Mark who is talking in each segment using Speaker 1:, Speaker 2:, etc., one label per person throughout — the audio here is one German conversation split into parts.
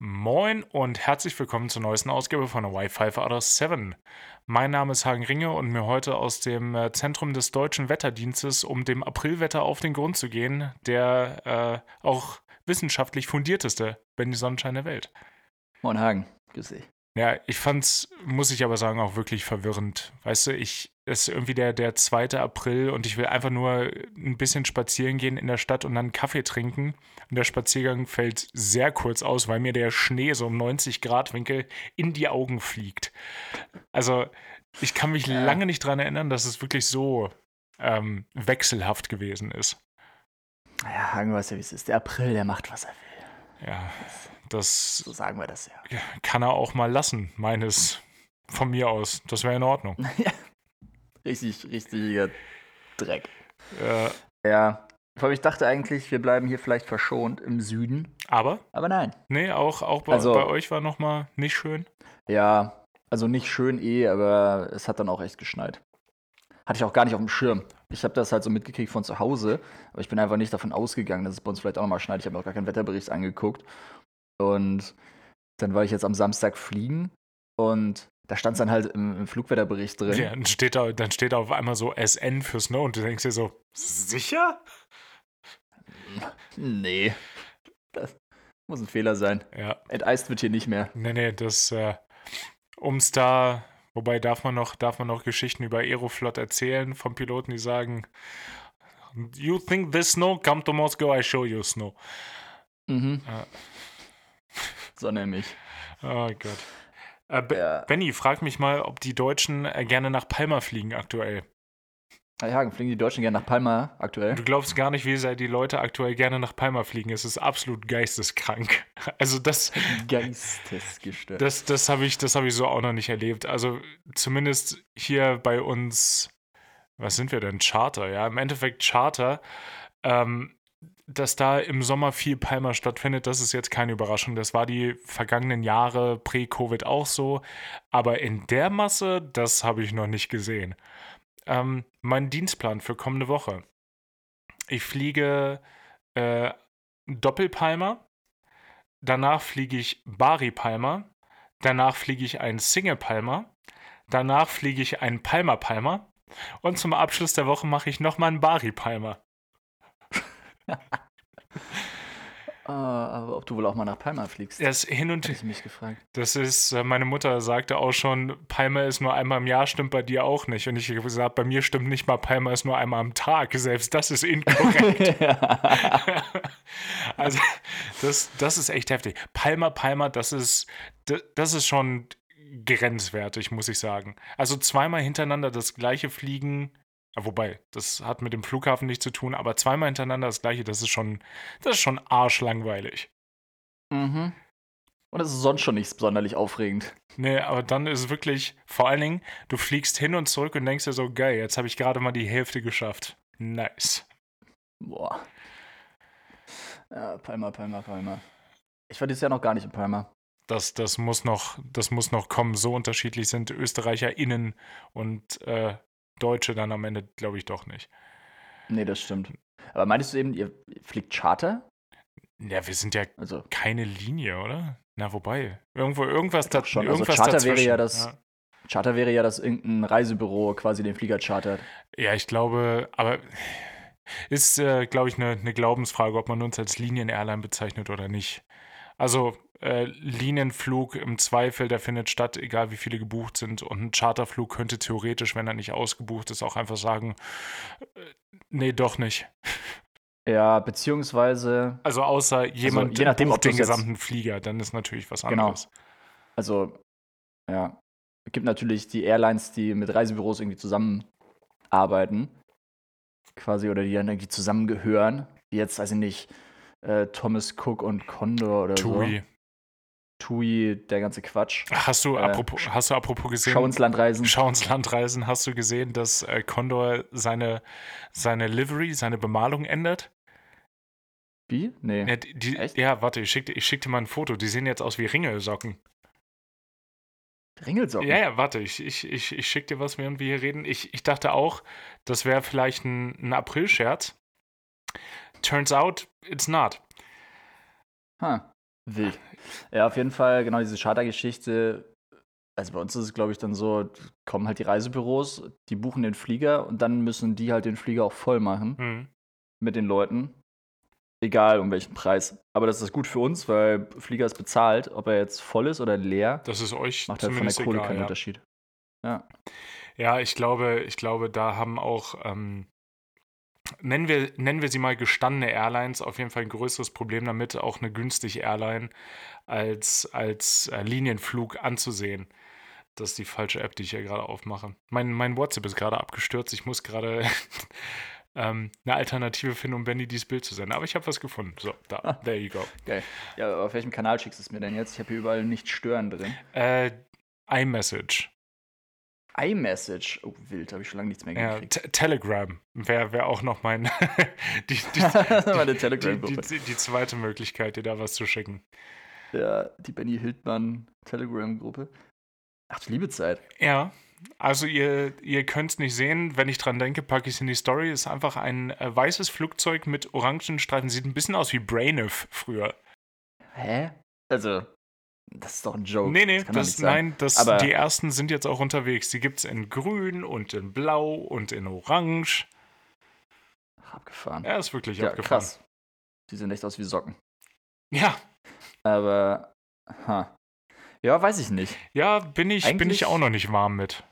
Speaker 1: Moin und herzlich willkommen zur neuesten Ausgabe von Wi-Fi out of 7. Mein Name ist Hagen Ringe und mir heute aus dem äh, Zentrum des Deutschen Wetterdienstes, um dem Aprilwetter auf den Grund zu gehen, der äh, auch wissenschaftlich fundierteste Benny Sonnenschein der Welt.
Speaker 2: Moin Hagen, grüß dich.
Speaker 1: Ja, ich fand's, muss ich aber sagen, auch wirklich verwirrend. Weißt du, ich es ist irgendwie der, der 2. April und ich will einfach nur ein bisschen spazieren gehen in der Stadt und dann Kaffee trinken. Und der Spaziergang fällt sehr kurz aus, weil mir der Schnee so um 90 Grad Winkel in die Augen fliegt. Also, ich kann mich ja. lange nicht daran erinnern, dass es wirklich so ähm, wechselhaft gewesen ist.
Speaker 2: Ja, Hagen weiß ja, wie es ist. Der April, der macht, was er will.
Speaker 1: Ja, das.
Speaker 2: So sagen wir das ja.
Speaker 1: Kann er auch mal lassen, meines. Von mir aus. Das wäre in Ordnung.
Speaker 2: ja, Richtig, richtiger Dreck. Ja. Ja. Vor allem, ich dachte eigentlich, wir bleiben hier vielleicht verschont im Süden.
Speaker 1: Aber?
Speaker 2: Aber nein.
Speaker 1: Nee, auch, auch bei, also, bei euch war nochmal nicht schön.
Speaker 2: Ja, also nicht schön eh, aber es hat dann auch echt geschneit. Hatte ich auch gar nicht auf dem Schirm. Ich habe das halt so mitgekriegt von zu Hause, aber ich bin einfach nicht davon ausgegangen, dass es bei uns vielleicht auch nochmal schneit. Ich habe mir auch gar keinen Wetterbericht angeguckt. Und dann war ich jetzt am Samstag fliegen und da stand es dann halt im, im, Flugwetterbericht drin.
Speaker 1: Ja, dann steht, da, dann steht da auf einmal so SN für Snow und du denkst dir so, sicher?
Speaker 2: Nee. Das muss ein Fehler sein.
Speaker 1: Ja.
Speaker 2: Enteist wird hier nicht mehr.
Speaker 1: Nee, nee, das, äh, ums da, wobei darf man noch, darf man noch Geschichten über Aeroflot erzählen von Piloten, die sagen, You think this snow? Come to Moscow, I show you snow.
Speaker 2: Mhm. Ja. So nämlich.
Speaker 1: Oh Gott. Äh, ja. Benny, frag mich mal, ob die Deutschen äh, gerne nach Palma fliegen aktuell.
Speaker 2: Herr Hagen, fliegen die Deutschen gerne nach Palma aktuell?
Speaker 1: Du glaubst gar nicht, wie sehr die Leute aktuell gerne nach Palma fliegen. Es ist absolut geisteskrank. Also das.
Speaker 2: Geistesgestört.
Speaker 1: Das, das habe ich, hab ich so auch noch nicht erlebt. Also zumindest hier bei uns, was sind wir denn? Charter, ja. Im Endeffekt Charter. Ähm, dass da im Sommer viel Palma stattfindet, das ist jetzt keine Überraschung. Das war die vergangenen Jahre pre-Covid auch so. Aber in der Masse, das habe ich noch nicht gesehen. Ähm, mein Dienstplan für kommende Woche. Ich fliege äh, Doppelpalmer. Danach fliege ich Bari Palmer. Danach fliege ich einen Single Palmer. Danach fliege ich einen Palmer Palmer. Und zum Abschluss der Woche mache ich nochmal einen Bari Palmer.
Speaker 2: Uh, aber ob du wohl auch mal nach Palma fliegst?
Speaker 1: Das hin und
Speaker 2: ich mich gefragt.
Speaker 1: Das ist, äh, meine Mutter sagte auch schon, Palma ist nur einmal im Jahr, stimmt bei dir auch nicht. Und ich habe gesagt, bei mir stimmt nicht mal, Palma ist nur einmal am Tag. Selbst das ist inkorrekt. also, das, das ist echt heftig. Palma, Palma, das ist, das ist schon grenzwertig, muss ich sagen. Also zweimal hintereinander das gleiche Fliegen Wobei, das hat mit dem Flughafen nichts zu tun, aber zweimal hintereinander das gleiche, das ist schon, das ist schon arschlangweilig.
Speaker 2: Mhm. Und es ist sonst schon nicht sonderlich aufregend.
Speaker 1: Nee, aber dann ist es wirklich, vor allen Dingen, du fliegst hin und zurück und denkst dir so, geil, jetzt habe ich gerade mal die Hälfte geschafft. Nice.
Speaker 2: Boah. Ja, Palma, Palma, Palma. Ich war dieses Jahr noch gar nicht in Palma.
Speaker 1: Das, das, muss noch, das muss noch kommen. So unterschiedlich sind ÖsterreicherInnen und äh, Deutsche dann am Ende, glaube ich, doch nicht.
Speaker 2: Nee, das stimmt. Aber meintest du eben, ihr fliegt Charter?
Speaker 1: Ja, wir sind ja also, keine Linie, oder? Na, wobei. Irgendwo, irgendwas,
Speaker 2: da, schon. Also irgendwas also Charter dazwischen. wäre ja das. Ja. Charter wäre ja, dass irgendein Reisebüro quasi den Flieger chartert.
Speaker 1: Ja, ich glaube, aber ist, äh, glaube ich, eine ne Glaubensfrage, ob man uns als Linien-Airline bezeichnet oder nicht. Also, äh, Linienflug im Zweifel, der findet statt, egal wie viele gebucht sind. Und ein Charterflug könnte theoretisch, wenn er nicht ausgebucht ist, auch einfach sagen, äh, nee, doch nicht.
Speaker 2: Ja, beziehungsweise.
Speaker 1: Also außer also jemand also je nachdem, bucht den gesamten Flieger, dann ist natürlich was
Speaker 2: genau.
Speaker 1: anderes.
Speaker 2: Genau. Also, ja. Es gibt natürlich die Airlines, die mit Reisebüros irgendwie zusammenarbeiten. Quasi, oder die dann irgendwie zusammengehören. Jetzt, weiß ich nicht, äh, Thomas Cook und Condor oder
Speaker 1: Tui.
Speaker 2: so. TUI, der ganze Quatsch.
Speaker 1: Hast du, äh, apropos, hast du apropos gesehen?
Speaker 2: Schau ins Land reisen.
Speaker 1: Schau ins Land reisen. Hast du gesehen, dass äh, Condor seine, seine Livery, seine Bemalung ändert?
Speaker 2: Wie? Nee.
Speaker 1: Ja, die, ja warte, ich schickte, ich schick dir mal ein Foto. Die sehen jetzt aus wie Ringelsocken.
Speaker 2: Ringelsocken?
Speaker 1: Ja, ja, warte, ich, ich, ich, ich schick dir was, während wir hier reden. Ich, ich dachte auch, das wäre vielleicht ein, ein April-Scherz. Turns out, it's not.
Speaker 2: Huh. Wild. Ja, auf jeden Fall, genau diese Chartergeschichte. Also bei uns ist es, glaube ich, dann so, kommen halt die Reisebüros, die buchen den Flieger und dann müssen die halt den Flieger auch voll machen
Speaker 1: Hm.
Speaker 2: mit den Leuten. Egal um welchen Preis. Aber das ist gut für uns, weil Flieger ist bezahlt, ob er jetzt voll ist oder leer,
Speaker 1: Das ist euch
Speaker 2: macht halt von der Kohle
Speaker 1: egal.
Speaker 2: keinen
Speaker 1: Ja.
Speaker 2: Unterschied. Ja.
Speaker 1: ja, ich glaube, ich glaube, da haben auch, ähm, nennen, wir, nennen wir sie mal gestandene Airlines, auf jeden Fall ein größeres Problem damit, auch eine günstige Airline als, als äh, Linienflug anzusehen. Das ist die falsche App, die ich hier gerade aufmache. Mein, mein WhatsApp ist gerade abgestürzt. Ich muss gerade ähm, eine Alternative finden, um Benny dieses Bild zu senden. Aber ich habe was gefunden. So, da,
Speaker 2: Ah.
Speaker 1: there you go.
Speaker 2: Geil. Ja, auf welchem Kanal schickst du es mir denn jetzt? Ich habe hier überall nicht stören drin.
Speaker 1: Äh, iMessage.
Speaker 2: iMessage. Oh, wild, habe ich schon lange nichts mehr
Speaker 1: Ja,
Speaker 2: gekriegt.
Speaker 1: Te- Telegram wäre wär auch noch mein. die, die,
Speaker 2: Meine
Speaker 1: die,
Speaker 2: Telegram-Gruppe.
Speaker 1: die, die zweite Möglichkeit, dir da was zu schicken.
Speaker 2: Ja, die Benny Hildmann Telegram-Gruppe. Ach, du liebe Zeit.
Speaker 1: Ja, also ihr, ihr könnt es nicht sehen. Wenn ich dran denke, packe ich es in die Story. Ist einfach ein äh, weißes Flugzeug mit orangen Streifen. Sieht ein bisschen aus wie Brainiff früher.
Speaker 2: Hä? Also, das ist doch ein Joke.
Speaker 1: nee, nee, das,
Speaker 2: sein.
Speaker 1: nein, das,
Speaker 2: Aber-
Speaker 1: die ersten sind jetzt auch unterwegs. Die gibt es in grün und in blau und in orange.
Speaker 2: Abgefahren.
Speaker 1: Ja, ist wirklich
Speaker 2: Ja,
Speaker 1: abgefahren.
Speaker 2: krass. Die sehen echt aus wie Socken.
Speaker 1: Ja,
Speaker 2: Aber, ha. Ja, weiß ich nicht.
Speaker 1: ja, bin ich, bin ich auch noch nicht warm mit.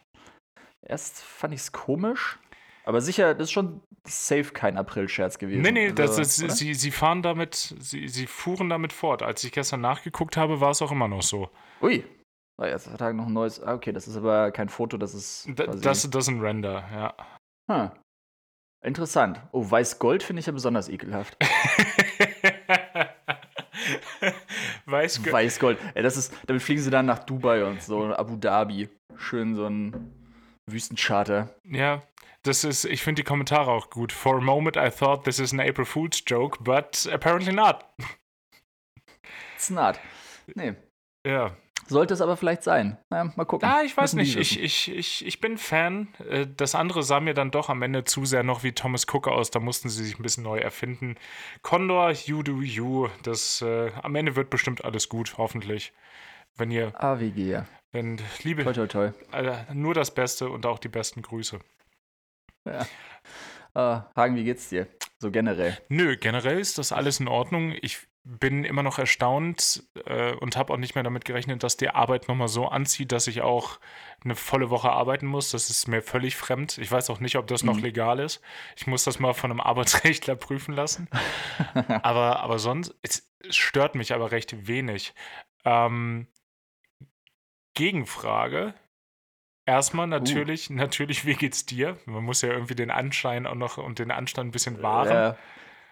Speaker 2: Erst fand ich es komisch. Aber sicher, das ist schon safe kein April-Scherz gewesen.
Speaker 1: Nee, nee, das
Speaker 2: Also,
Speaker 1: ist,
Speaker 2: oder?
Speaker 1: sie, sie fahren damit, sie, sie fuhren damit fort. Als ich gestern nachgeguckt habe, war es auch immer noch so.
Speaker 2: Ui. Ah, jetzt hat noch ein neues. Ah, okay, das ist aber kein Foto, das ist.
Speaker 1: D
Speaker 2: quasi-
Speaker 1: das, das ist ein Render, ja.
Speaker 2: Hm. Interessant. Oh, Weiß-Gold finde ich ja besonders ekelhaft.
Speaker 1: Weiß
Speaker 2: Weiß-Gold. Ey, das ist, damit fliegen sie dann nach Dubai und so, Abu Dhabi. Schön so ein Wüstencharter.
Speaker 1: Ja, das ist, ich finde die Kommentare auch gut. For a moment I thought this is an April Fool's joke, but apparently not.
Speaker 2: Snart. Nee.
Speaker 1: Ja.
Speaker 2: Sollte es aber vielleicht sein. Na, mal gucken.
Speaker 1: Ah, ich weiß
Speaker 2: Müssen
Speaker 1: nicht. Ich, ich, ich, ich bin Fan. Äh, Das andere sah mir dann doch am Ende zu sehr noch wie Thomas Cook aus. Da mussten sie sich ein bisschen neu erfinden. Condor, you do you. Das, äh, am Ende wird bestimmt alles gut, hoffentlich. Wenn ihr,
Speaker 2: AWG, ja.
Speaker 1: wenn, liebe,
Speaker 2: Toi, toi, toi.
Speaker 1: äh, nur das Beste und auch die besten Grüße.
Speaker 2: Ja. Äh, Hagen, wie geht's dir? So generell.
Speaker 1: Nö, generell ist das alles in Ordnung. Ich bin immer noch erstaunt äh, und habe auch nicht mehr damit gerechnet, dass die Arbeit nochmal so anzieht, dass ich auch eine volle Woche arbeiten muss. Das ist mir völlig fremd. Ich weiß auch nicht, ob das noch
Speaker 2: Mhm.
Speaker 1: legal ist. Ich muss das mal von einem Arbeitsrechtler prüfen lassen. aber, aber sonst, es, es stört mich aber recht wenig. Ähm, Gegenfrage. Erstmal natürlich, natürlich, wie geht's dir? Man muss ja irgendwie den Anschein auch noch und den Anstand ein bisschen wahren.
Speaker 2: Ja.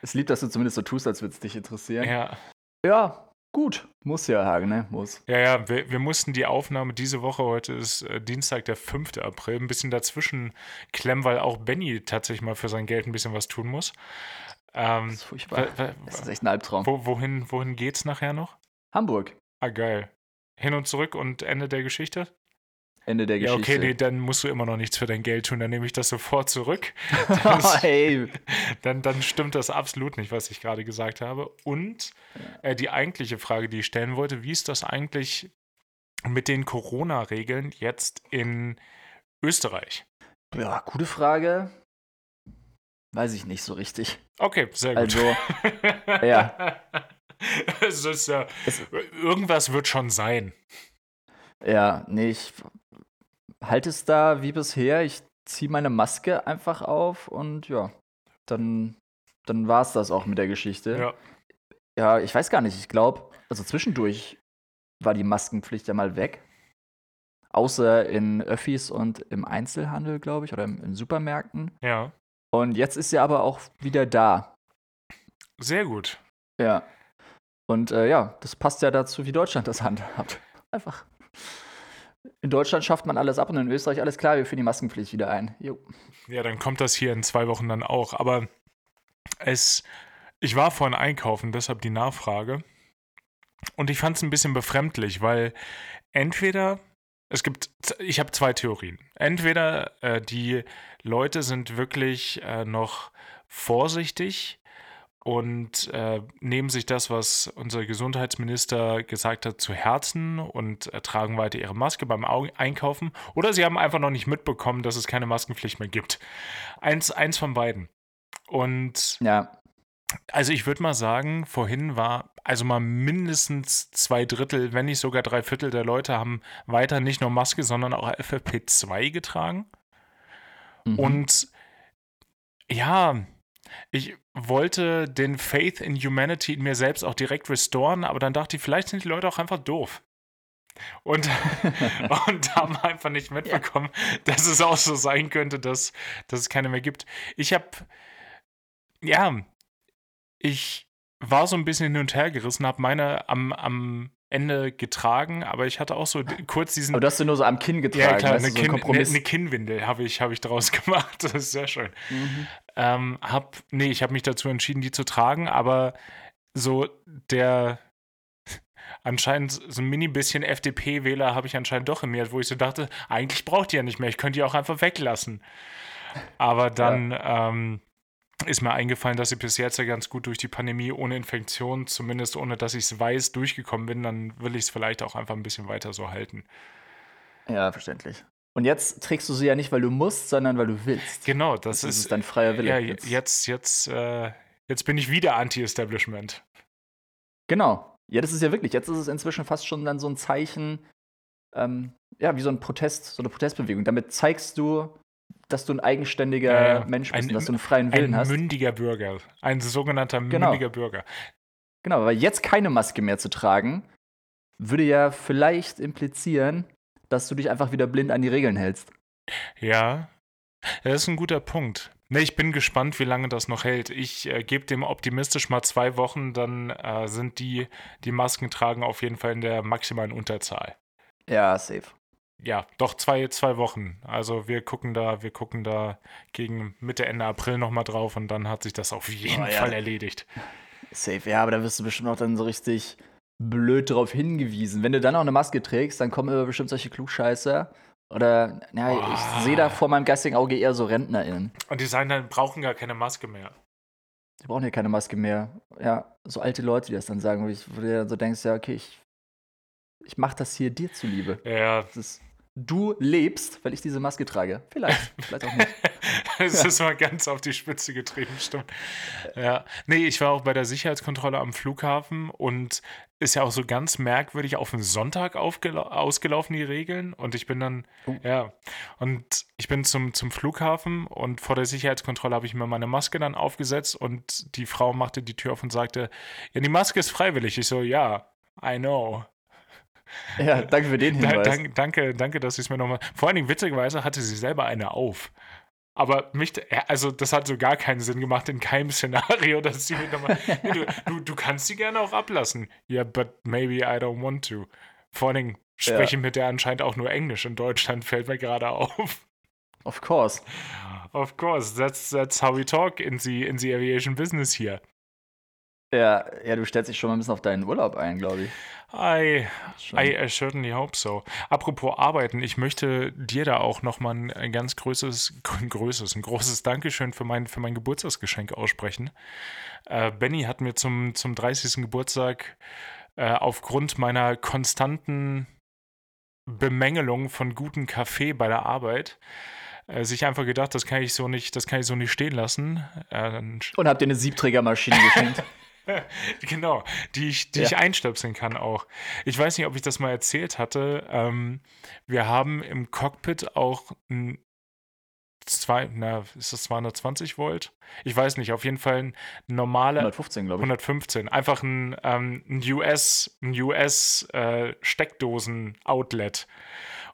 Speaker 2: Es liebt, dass du zumindest so tust, als würde es dich interessieren.
Speaker 1: Ja,
Speaker 2: Ja, gut. Muss ja, Hagen, ne? Muss.
Speaker 1: ja, ja wir, wir mussten die Aufnahme diese Woche, heute ist äh, Dienstag, der 5. April, ein bisschen dazwischen klemmen, weil auch Benny tatsächlich mal für sein Geld ein bisschen was tun muss. Ähm,
Speaker 2: Das ist furchtbar. Das ist echt ein Albtraum.
Speaker 1: wo, wohin, wohin geht's nachher noch?
Speaker 2: Hamburg.
Speaker 1: Ah, geil. Hin und zurück und Ende der Geschichte?
Speaker 2: Ende der
Speaker 1: Ja,
Speaker 2: Geschichte.
Speaker 1: okay, nee, dann musst du immer noch nichts für dein Geld tun, dann nehme ich das sofort zurück.
Speaker 2: hey.
Speaker 1: dann, dann stimmt das absolut nicht, was ich gerade gesagt habe. Und äh, die eigentliche Frage, die ich stellen wollte, wie ist das eigentlich mit den Corona-Regeln jetzt in Österreich?
Speaker 2: Ja, gute Frage. Weiß ich nicht so richtig.
Speaker 1: Okay, sehr gut.
Speaker 2: Also, ja.
Speaker 1: es ist, ja
Speaker 2: Es-
Speaker 1: irgendwas wird schon sein.
Speaker 2: Ja, nee, ich halte es da wie bisher. Ich ziehe meine Maske einfach auf und ja, dann, dann war es das auch mit der Geschichte.
Speaker 1: Ja.
Speaker 2: Ja, ich weiß gar nicht. Ich glaube, also zwischendurch war die Maskenpflicht ja mal weg. Außer in Öffis und im Einzelhandel, glaube ich, oder im, in Supermärkten.
Speaker 1: ja,
Speaker 2: Und jetzt ist sie aber auch wieder da.
Speaker 1: sehr gut.
Speaker 2: Ja. Und äh, ja, das passt ja dazu, wie Deutschland das handhabt. Einfach. In Deutschland schafft man alles ab und in Österreich alles klar, wir führen die Maskenpflicht wieder ein. Jo.
Speaker 1: Ja, dann kommt das hier in zwei Wochen dann auch. Aber es, ich war vorhin einkaufen, deshalb die Nachfrage. Und ich fand es ein bisschen befremdlich, weil entweder, es gibt, ich habe zwei Theorien. Entweder äh, die Leute sind wirklich äh, noch vorsichtig und äh, nehmen sich das, was unser Gesundheitsminister gesagt hat, zu Herzen und äh, tragen weiter ihre Maske beim Au Einkaufen. Oder sie haben einfach noch nicht mitbekommen, dass es keine Maskenpflicht mehr gibt. Eins, eins von beiden. Und
Speaker 2: Ja,
Speaker 1: also ich würde mal sagen, vorhin war also mal mindestens zwei Drittel, wenn nicht sogar drei Viertel der Leute haben weiter nicht nur Maske, sondern auch FFP2 getragen.
Speaker 2: mhm.
Speaker 1: Und ja, ich wollte den Faith in Humanity in mir selbst auch direkt restoren, aber dann dachte ich, vielleicht sind die Leute auch einfach doof. Und, und haben einfach nicht mitbekommen, dass es auch so sein könnte, dass, dass es keine mehr gibt. Ich habe, ja, ich war so ein bisschen hin und her gerissen, habe meine am, am Ende getragen, aber ich hatte auch so kurz diesen
Speaker 2: Aber du hast du nur so am Kinn getragen,
Speaker 1: ja, klar, eine,
Speaker 2: so
Speaker 1: Kinn, eine, eine Kinnwindel habe ich, hab ich draus gemacht. Das ist sehr schön.
Speaker 2: Mhm.
Speaker 1: Ähm, hab, nee, ich habe mich dazu entschieden, die zu tragen, aber so der anscheinend so ein mini bisschen FDP-Wähler habe ich anscheinend doch in mir, wo ich so dachte, eigentlich braucht ihr ja nicht mehr, ich könnte die auch einfach weglassen. Aber dann ähm, ist mir eingefallen, dass ich bis jetzt ja ganz gut durch die Pandemie ohne Infektion, zumindest ohne dass ich es weiß, durchgekommen bin, dann will ich es vielleicht auch einfach ein bisschen weiter so halten.
Speaker 2: Ja, verständlich. Und jetzt trägst du sie ja nicht, weil du musst, sondern weil du willst.
Speaker 1: Genau, das,
Speaker 2: Das
Speaker 1: ist,
Speaker 2: ist dein freier Wille.
Speaker 1: Ja,
Speaker 2: Jetzt-
Speaker 1: jetzt, jetzt, äh, jetzt bin ich wieder Anti-Establishment.
Speaker 2: Genau. Ja, das ist ja wirklich. Jetzt ist es inzwischen fast schon dann so ein Zeichen, ähm, ja, wie so ein Protest, so eine Protestbewegung. Damit zeigst du, dass du ein eigenständiger
Speaker 1: ja.
Speaker 2: Mensch bist
Speaker 1: Ein-
Speaker 2: und dass du einen freien Willen
Speaker 1: Ein
Speaker 2: hast.
Speaker 1: mündiger Bürger. Ein sogenannter
Speaker 2: Genau.
Speaker 1: mündiger Bürger.
Speaker 2: Genau, aber jetzt keine Maske mehr zu tragen, würde ja vielleicht implizieren, dass du dich einfach wieder blind an die Regeln hältst.
Speaker 1: Ja, das ist ein guter Punkt. Ne, ich bin gespannt, wie lange das noch hält. Ich äh, gebe dem optimistisch mal zwei Wochen, dann äh, sind die, die Masken tragen, auf jeden Fall in der maximalen Unterzahl.
Speaker 2: Ja, safe.
Speaker 1: Ja, doch zwei, zwei Wochen. Also wir gucken da, wir gucken da gegen Mitte, Ende April nochmal drauf und dann hat sich das auf jeden
Speaker 2: Oh, ja.
Speaker 1: Fall erledigt.
Speaker 2: Safe, ja, aber da wirst du bestimmt auch dann so richtig blöd drauf hingewiesen. Wenn du dann auch eine Maske trägst, dann kommen immer bestimmt solche Klugscheißer. Oder, ja,
Speaker 1: Oh.
Speaker 2: ich sehe da vor meinem geistigen Auge eher so RentnerInnen.
Speaker 1: Und die sagen dann, brauchen gar keine Maske mehr.
Speaker 2: Die brauchen ja keine Maske mehr. Ja, so alte Leute, die das dann sagen, wo, ich, wo du dir dann so denkst, ja, okay, ich, ich mach das hier dir zuliebe.
Speaker 1: Ja,
Speaker 2: Das ist, du lebst, weil ich diese Maske trage. Vielleicht, vielleicht auch nicht.
Speaker 1: Das ist mal ganz auf die Spitze getrieben, stimmt. Ja. Nee, ich war auch bei der Sicherheitskontrolle am Flughafen und ist ja auch so ganz merkwürdig auf den Sonntag ausgelaufen, die Regeln. Und ich bin dann,
Speaker 2: Oh.
Speaker 1: ja, und ich bin zum, zum Flughafen und vor der Sicherheitskontrolle habe ich mir meine Maske dann aufgesetzt und die Frau machte die Tür auf und sagte, ja, die Maske ist freiwillig. Ich so, ja, I know.
Speaker 2: Ja, danke für den
Speaker 1: Da,
Speaker 2: Hinweis.
Speaker 1: danke, danke, danke, dass sie es mir nochmal. Vor allen Dingen, witzigerweise hatte sie selber eine auf. Aber mich, also das hat so gar keinen Sinn gemacht in keinem Szenario, dass sie mir nochmal. Du, du, du kannst sie gerne auch ablassen. Ja, yeah, but maybe I don't want to. Vor allen Dingen spreche ich mit der anscheinend auch nur Englisch in Deutschland, fällt mir gerade auf.
Speaker 2: Of course.
Speaker 1: Of course, that's, that's how we talk in the, in the aviation business here.
Speaker 2: Ja, ja, du stellst dich schon mal ein bisschen auf deinen Urlaub ein, glaube ich.
Speaker 1: I. I, I certainly hope so. Apropos Arbeiten, ich möchte dir da auch nochmal ein, ein ganz größeres, ein größeres, ein großes Dankeschön für mein, für mein Geburtstagsgeschenk aussprechen. Äh, Benny hat mir zum, zum 30. Geburtstag äh, aufgrund meiner konstanten Bemängelung von gutem Kaffee bei der Arbeit äh, sich einfach gedacht, das kann ich so nicht, das kann ich so nicht stehen lassen. Äh,
Speaker 2: Und habt dir eine Siebträgermaschine geschenkt.
Speaker 1: Genau, die ich, die
Speaker 2: Ja.
Speaker 1: ich einstöpseln kann auch. Ich weiß nicht, ob ich das mal erzählt hatte. Ähm, wir haben im Cockpit auch ein zwei, na, ist das 220 Volt? Ich weiß nicht, auf jeden Fall ein normaler
Speaker 2: 115, glaube ich.
Speaker 1: 115. Einfach ein, ähm, ein US, ein US äh, Steckdosen-Outlet.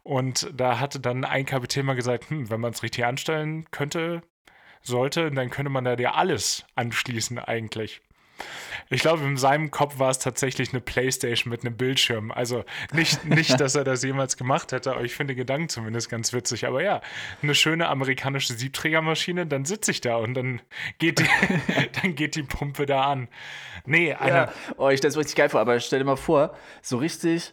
Speaker 1: Und da hatte dann ein Kapitän mal gesagt, hm, wenn man es richtig anstellen könnte, sollte, dann könnte man da ja alles anschließen eigentlich. Ich glaube, in seinem Kopf war es tatsächlich eine Playstation mit einem Bildschirm. Also nicht, nicht, dass er das jemals gemacht hätte, aber ich finde den Gedanken zumindest ganz witzig. Aber ja, eine schöne amerikanische Siebträgermaschine, dann sitze ich da und dann geht die, dann geht die Pumpe da an. Nee, eine,
Speaker 2: Ja. Oh, ich stelle es richtig geil vor, aber stell dir mal vor, so richtig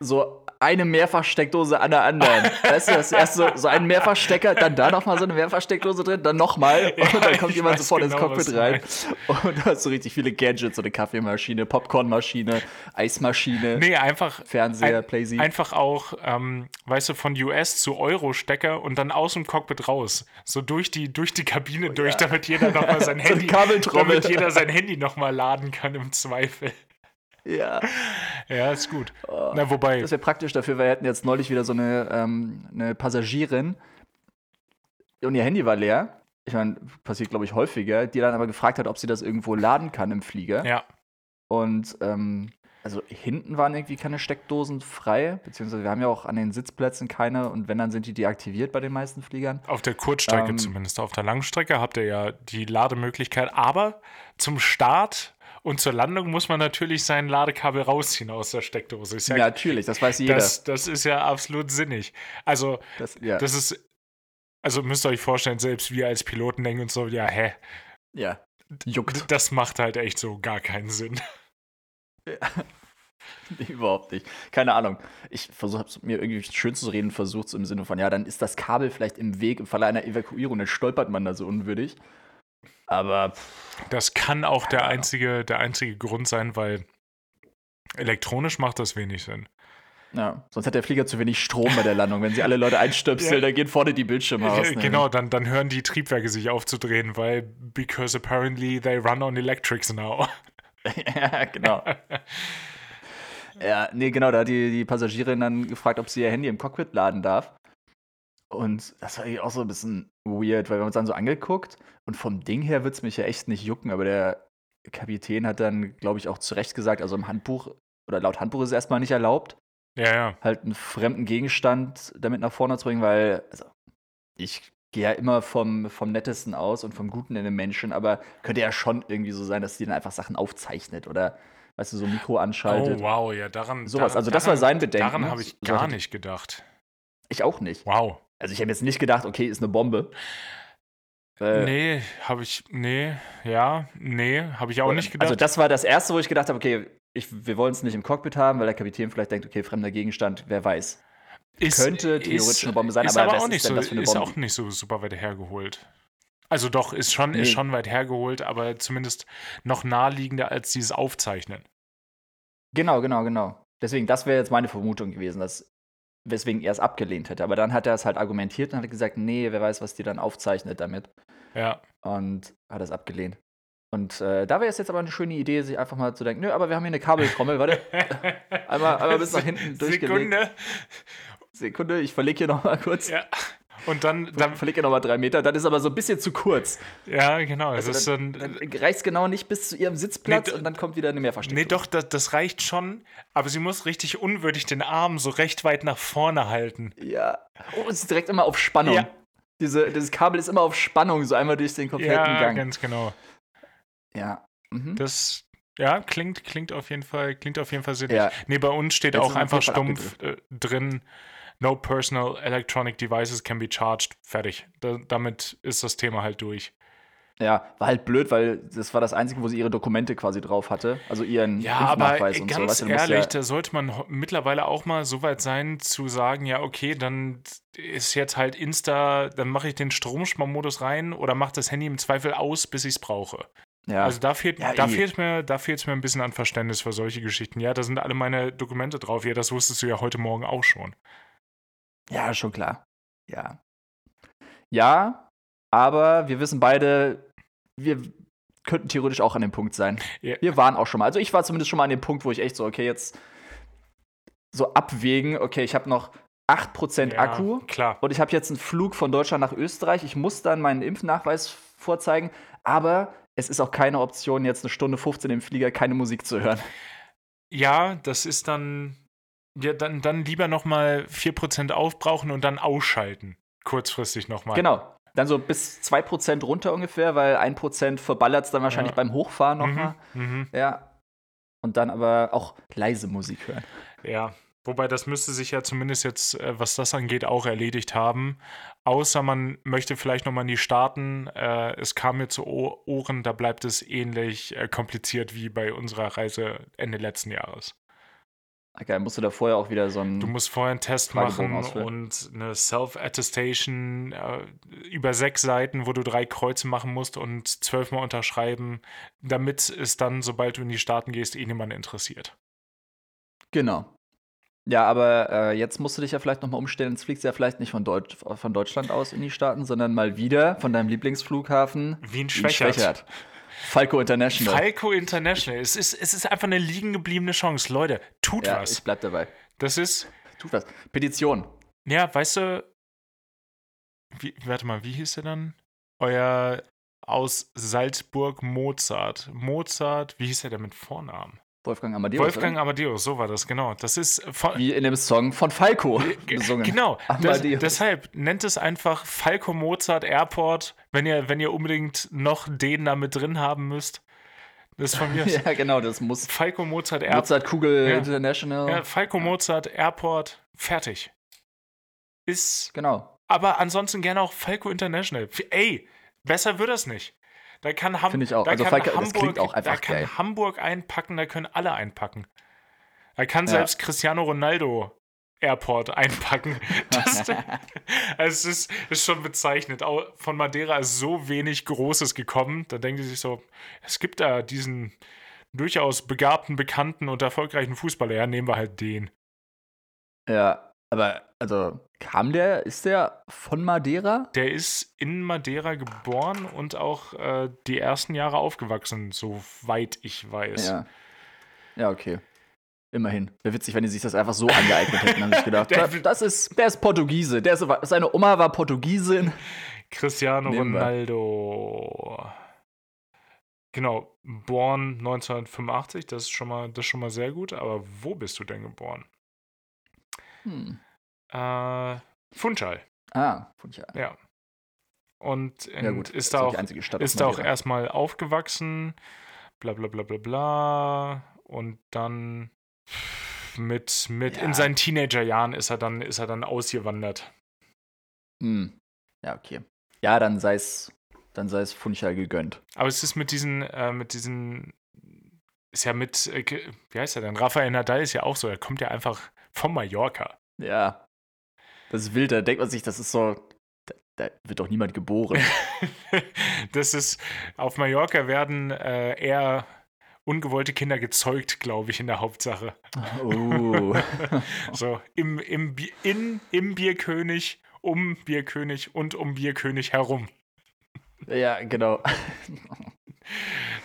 Speaker 2: so eine Mehrfachsteckdose an der anderen. weißt du, das ist erst so, so ein Mehrfachstecker, dann da nochmal so eine Mehrfachsteckdose drin, dann nochmal und
Speaker 1: Ja,
Speaker 2: dann kommt jemand sofort
Speaker 1: genau,
Speaker 2: ins Cockpit
Speaker 1: du
Speaker 2: rein. Und du hast so richtig viele Gadgets, so eine Kaffeemaschine, Popcornmaschine, Eismaschine,
Speaker 1: Nee, einfach.
Speaker 2: Fernseher,
Speaker 1: ein,
Speaker 2: Playsee.
Speaker 1: Einfach auch, ähm, weißt du, von US zu Euro-Stecker und dann aus dem Cockpit raus. So durch die, durch die Kabine durch, damit jeder nochmal sein Handy. Damit jeder sein Handy nochmal laden kann im Zweifel.
Speaker 2: Ja.
Speaker 1: Ja, ist gut. Na, wobei.
Speaker 2: Das wäre praktisch dafür, weil wir hatten jetzt neulich wieder so eine, ähm, eine Passagierin und ihr Handy war leer. Ich meine, passiert, glaube ich, häufiger, die dann aber gefragt hat, ob sie das irgendwo laden kann im Flieger.
Speaker 1: Ja.
Speaker 2: Und ähm, also hinten waren irgendwie keine Steckdosen frei, beziehungsweise wir haben ja auch an den Sitzplätzen keine und wenn, dann sind die deaktiviert bei den meisten Fliegern.
Speaker 1: Auf der Kurzstrecke
Speaker 2: Ähm,
Speaker 1: zumindest. Auf der Langstrecke habt ihr ja die Lademöglichkeit. Aber zum Start und zur Landung muss man natürlich sein Ladekabel rausziehen aus der Steckdose.
Speaker 2: Ja,
Speaker 1: ja,
Speaker 2: natürlich, das weiß jeder.
Speaker 1: das, das ist ja absolut sinnig. Also,
Speaker 2: Das, ja,
Speaker 1: das ist. Also müsst ihr euch vorstellen, selbst wir als Piloten denken uns so, ja, hä,
Speaker 2: ja. Juckt.
Speaker 1: das macht halt echt so gar keinen Sinn.
Speaker 2: Nee, überhaupt nicht. Keine Ahnung. Ich versuche mir irgendwie schön zu reden, versucht im Sinne von, ja, dann ist das Kabel vielleicht im Weg im Falle einer Evakuierung, dann stolpert man da so unwürdig. Aber
Speaker 1: Das kann auch der einzige, der einzige Grund sein, weil elektronisch macht das wenig Sinn.
Speaker 2: ja, sonst hat der Flieger zu wenig Strom bei der Landung. Wenn sie alle Leute einstöpseln,
Speaker 1: Ja.
Speaker 2: dann gehen vorne die Bildschirme aus.
Speaker 1: Ja, Genau, dann, dann hören die Triebwerke sich aufzudrehen, weil because apparently they run on electrics now.
Speaker 2: ja, genau. ja, nee, genau, da hat die, die Passagierin dann gefragt, ob sie ihr Handy im Cockpit laden darf. Und das war eigentlich auch so ein bisschen weird, weil wir haben uns dann so angeguckt und vom Ding her wird es mich ja echt nicht jucken, aber der Kapitän hat dann, glaube ich, auch zu Recht gesagt, also im Handbuch oder laut Handbuch ist es erstmal nicht erlaubt,
Speaker 1: Ja, ja.
Speaker 2: halt einen fremden Gegenstand damit nach vorne zu bringen, weil, also, ich gehe ja immer vom, vom Nettesten aus und vom Guten in den Menschen, aber könnte ja schon irgendwie so sein, dass die dann einfach Sachen aufzeichnet oder, weißt du, so ein Mikro anschaltet.
Speaker 1: Oh, wow, ja, daran.
Speaker 2: Sowas,
Speaker 1: daran,
Speaker 2: also das war sein Bedenken,
Speaker 1: Daran
Speaker 2: ne?
Speaker 1: habe ich gar nicht gedacht.
Speaker 2: Ich auch nicht.
Speaker 1: Wow.
Speaker 2: Also ich habe jetzt nicht gedacht, okay, ist eine Bombe. Äh,
Speaker 1: nee, habe ich. Nee, ja, nee, habe ich auch nicht gedacht.
Speaker 2: Also das war das Erste, wo ich gedacht habe, okay, ich, wir wollen es nicht im Cockpit haben, weil der Kapitän vielleicht denkt, okay, fremder Gegenstand, wer weiß.
Speaker 1: ist,
Speaker 2: könnte theoretisch eine Bombe sein,
Speaker 1: ist
Speaker 2: aber
Speaker 1: aber auch
Speaker 2: ist
Speaker 1: nicht
Speaker 2: denn
Speaker 1: so,
Speaker 2: das für eine
Speaker 1: ist
Speaker 2: Bombe?
Speaker 1: auch nicht so super weit hergeholt. Also doch, ist schon, ist
Speaker 2: Nee.
Speaker 1: schon weit hergeholt, aber zumindest noch naheliegender als dieses Aufzeichnen.
Speaker 2: Genau, genau, genau. Deswegen, das wäre jetzt meine Vermutung gewesen, dass weswegen er es abgelehnt hätte. Aber dann hat er es halt argumentiert und hat gesagt, nee, wer weiß, was die dann aufzeichnet damit.
Speaker 1: Ja.
Speaker 2: Und hat es abgelehnt. Und äh, da wäre es jetzt aber eine schöne Idee, sich einfach mal zu denken, nö, aber wir haben hier eine Kabeltrommel, warte, einmal, einmal bis nach hinten durchgelegt.
Speaker 1: Sekunde.
Speaker 2: Sekunde, ich verlege hier noch mal kurz.
Speaker 1: Ja. Und dann,
Speaker 2: Dann
Speaker 1: dann
Speaker 2: verlege hier noch mal drei Meter, dann ist aber so ein bisschen zu kurz.
Speaker 1: ja, genau.
Speaker 2: Also
Speaker 1: ist
Speaker 2: dann,
Speaker 1: dann,
Speaker 2: dann reicht es genau nicht bis zu ihrem Sitzplatz
Speaker 1: Nee,
Speaker 2: und dann kommt wieder eine Mehrfachsteckdose.
Speaker 1: nee, doch, das, das reicht schon, aber sie muss richtig unwürdig den Arm so recht weit nach vorne halten.
Speaker 2: Ja. Oh, es ist direkt immer auf Spannung.
Speaker 1: Ja.
Speaker 2: Diese, dieses Kabel ist immer auf Spannung, so einmal durch den kompletten
Speaker 1: Ja,
Speaker 2: Gang.
Speaker 1: ganz genau.
Speaker 2: Ja. Mhm.
Speaker 1: Das ja, klingt, klingt auf jeden Fall, klingt auf jeden Fall sinnig.
Speaker 2: Ja.
Speaker 1: Nee, bei uns steht
Speaker 2: Jetzt
Speaker 1: auch einfach stumpf äh, drin, no personal electronic devices can be charged. Fertig. Da, damit ist das Thema halt durch.
Speaker 2: Ja, war halt blöd, weil das war das Einzige, wo sie ihre Dokumente quasi drauf hatte. Also ihren
Speaker 1: Ja, aber
Speaker 2: Impfnachweis
Speaker 1: äh,
Speaker 2: und so.
Speaker 1: ganz
Speaker 2: Weißt du,
Speaker 1: ehrlich,
Speaker 2: ja,
Speaker 1: da sollte man mittlerweile auch mal so weit sein, zu sagen, ja, okay, dann ist jetzt halt Insta, dann mache ich den Stromsparmodus rein oder mache das Handy im Zweifel aus, bis ich es brauche.
Speaker 2: ja.
Speaker 1: Also da fehlt,
Speaker 2: Ja,
Speaker 1: da
Speaker 2: eh.
Speaker 1: fehlt mir, da fehlt mir ein bisschen an Verständnis für solche Geschichten. Ja, da sind alle meine Dokumente drauf. Ja, das wusstest du ja heute Morgen auch schon.
Speaker 2: Ja, schon klar. Ja. Ja, aber wir wissen beide, wir könnten theoretisch auch an dem Punkt sein.
Speaker 1: Ja.
Speaker 2: Wir waren auch schon mal. Also ich war zumindest schon mal an dem Punkt, wo ich echt so, okay, jetzt so abwägen, okay, ich habe noch 8%
Speaker 1: Ja,
Speaker 2: Akku.
Speaker 1: Klar.
Speaker 2: Und ich habe jetzt einen Flug von Deutschland nach Österreich. Ich muss dann meinen Impfnachweis vorzeigen, aber es ist auch keine Option, jetzt eine Stunde 15 im Flieger keine Musik zu hören.
Speaker 1: Ja, das ist dann, ja, dann, dann lieber nochmal 4% aufbrauchen und dann ausschalten. Kurzfristig nochmal.
Speaker 2: Genau. Dann so bis 2% runter ungefähr, weil 1% verballert es dann wahrscheinlich
Speaker 1: Ja.
Speaker 2: beim Hochfahren
Speaker 1: Mhm,
Speaker 2: nochmal.
Speaker 1: mhm.
Speaker 2: Ja. Und dann aber auch leise Musik hören.
Speaker 1: Ja, wobei das müsste sich ja zumindest jetzt, äh, was das angeht, auch erledigt haben. Außer man möchte vielleicht nochmal in die Staaten. Äh, es kam mir zu Ohren, da bleibt es ähnlich äh, kompliziert wie bei unserer Reise Ende letzten Jahres.
Speaker 2: Okay, musst du da vorher auch wieder so ein.
Speaker 1: Du musst vorher einen Test
Speaker 2: Fragebogen
Speaker 1: machen
Speaker 2: ausfüllen.
Speaker 1: und eine Self-Attestation äh, über sechs Seiten, wo du drei Kreuze machen musst und zwölfmal unterschreiben, damit es dann, sobald du in die Staaten gehst, eh niemand interessiert.
Speaker 2: Genau. Ja, aber äh, jetzt musst du dich ja vielleicht nochmal umstellen. Jetzt fliegst du ja vielleicht nicht von, Deutsch, von Deutschland aus in die Staaten, sondern mal wieder von deinem Lieblingsflughafen
Speaker 1: Wien
Speaker 2: Wien
Speaker 1: Schwächert.
Speaker 2: Falco International.
Speaker 1: Falco International. Es ist, es ist einfach eine liegen gebliebene Chance. Leute, tut
Speaker 2: ja,
Speaker 1: was.
Speaker 2: ich bleib dabei.
Speaker 1: Das ist,
Speaker 2: Tut was. Petition.
Speaker 1: ja, weißt du, wie, warte mal, wie hieß der dann? Euer aus Salzburg Mozart. Mozart, wie hieß er denn mit Vornamen?
Speaker 2: Wolfgang Amadeus.
Speaker 1: Wolfgang Amadeus, so war das, genau. Das ist von,
Speaker 2: oder? Wie in dem Song von Falco gesungen.
Speaker 1: Genau, das, deshalb nennt es einfach Falco Mozart Airport, wenn ihr, wenn ihr unbedingt noch den da mit drin haben müsst. Das ist von mir.
Speaker 2: Ja, genau, das muss.
Speaker 1: Falco Mozart Airport.
Speaker 2: Mozart Kugel
Speaker 1: Ja.
Speaker 2: International.
Speaker 1: Ja, Falco Mozart Airport, fertig. Ist,
Speaker 2: Genau.
Speaker 1: aber ansonsten gerne auch Falco International. Ey, besser wird das nicht. Da kann, Ham
Speaker 2: ich auch.
Speaker 1: da
Speaker 2: Also
Speaker 1: kann
Speaker 2: das
Speaker 1: Hamburg,
Speaker 2: auch
Speaker 1: da kann
Speaker 2: geil.
Speaker 1: Hamburg einpacken, da können alle einpacken. Da kann
Speaker 2: Ja.
Speaker 1: selbst Cristiano Ronaldo Airport einpacken. Das, es ist, ist schon bezeichnet. Von Madeira ist so wenig Großes gekommen. Da denken sie sich so, es gibt da diesen durchaus begabten, bekannten und erfolgreichen Fußballer. Ja, nehmen wir halt den.
Speaker 2: Ja, aber also kam der, ist der von Madeira?
Speaker 1: Der ist in Madeira geboren und auch äh, die ersten Jahre aufgewachsen, soweit ich weiß.
Speaker 2: Ja. Ja, okay. Immerhin. Wäre witzig, wenn die sich das einfach so angeeignet hätten. Haben sich gedacht,
Speaker 1: Der-
Speaker 2: "Da- das ist, der ist Portugiese. Der ist, seine Oma war Portugiesin.
Speaker 1: Cristiano
Speaker 2: Nehmen wir.
Speaker 1: Ronaldo. Genau, born 1985, das ist schon mal, das ist schon mal sehr gut. Aber wo bist du denn geboren?
Speaker 2: Hm.
Speaker 1: Äh, Funchal,
Speaker 2: Ah, Funchal.
Speaker 1: ja. Und in,
Speaker 2: Ja, gut.
Speaker 1: ist da
Speaker 2: die
Speaker 1: auch,
Speaker 2: Stadt
Speaker 1: ist da auch erstmal aufgewachsen, bla bla bla bla bla. Und dann mit, mit
Speaker 2: Ja.
Speaker 1: in seinen Teenagerjahren ist er dann, ist er dann ausgewandert.
Speaker 2: Hm. Ja, okay. Ja, dann sei es dann sei es Funchal gegönnt.
Speaker 1: Aber es ist mit diesen, äh, mit diesen, ist ja mit, äh, wie heißt er denn? Rafael Nadal ist ja auch so, er kommt ja einfach von Mallorca.
Speaker 2: Ja. Das ist wild, da denkt man sich, das ist so. Da, wird doch niemand geboren.
Speaker 1: das ist, auf Mallorca werden äh, eher ungewollte Kinder gezeugt, glaube ich, in der Hauptsache.
Speaker 2: oh.
Speaker 1: So, im, im, in, im Bierkönig, um Bierkönig und um Bierkönig herum.
Speaker 2: ja, genau.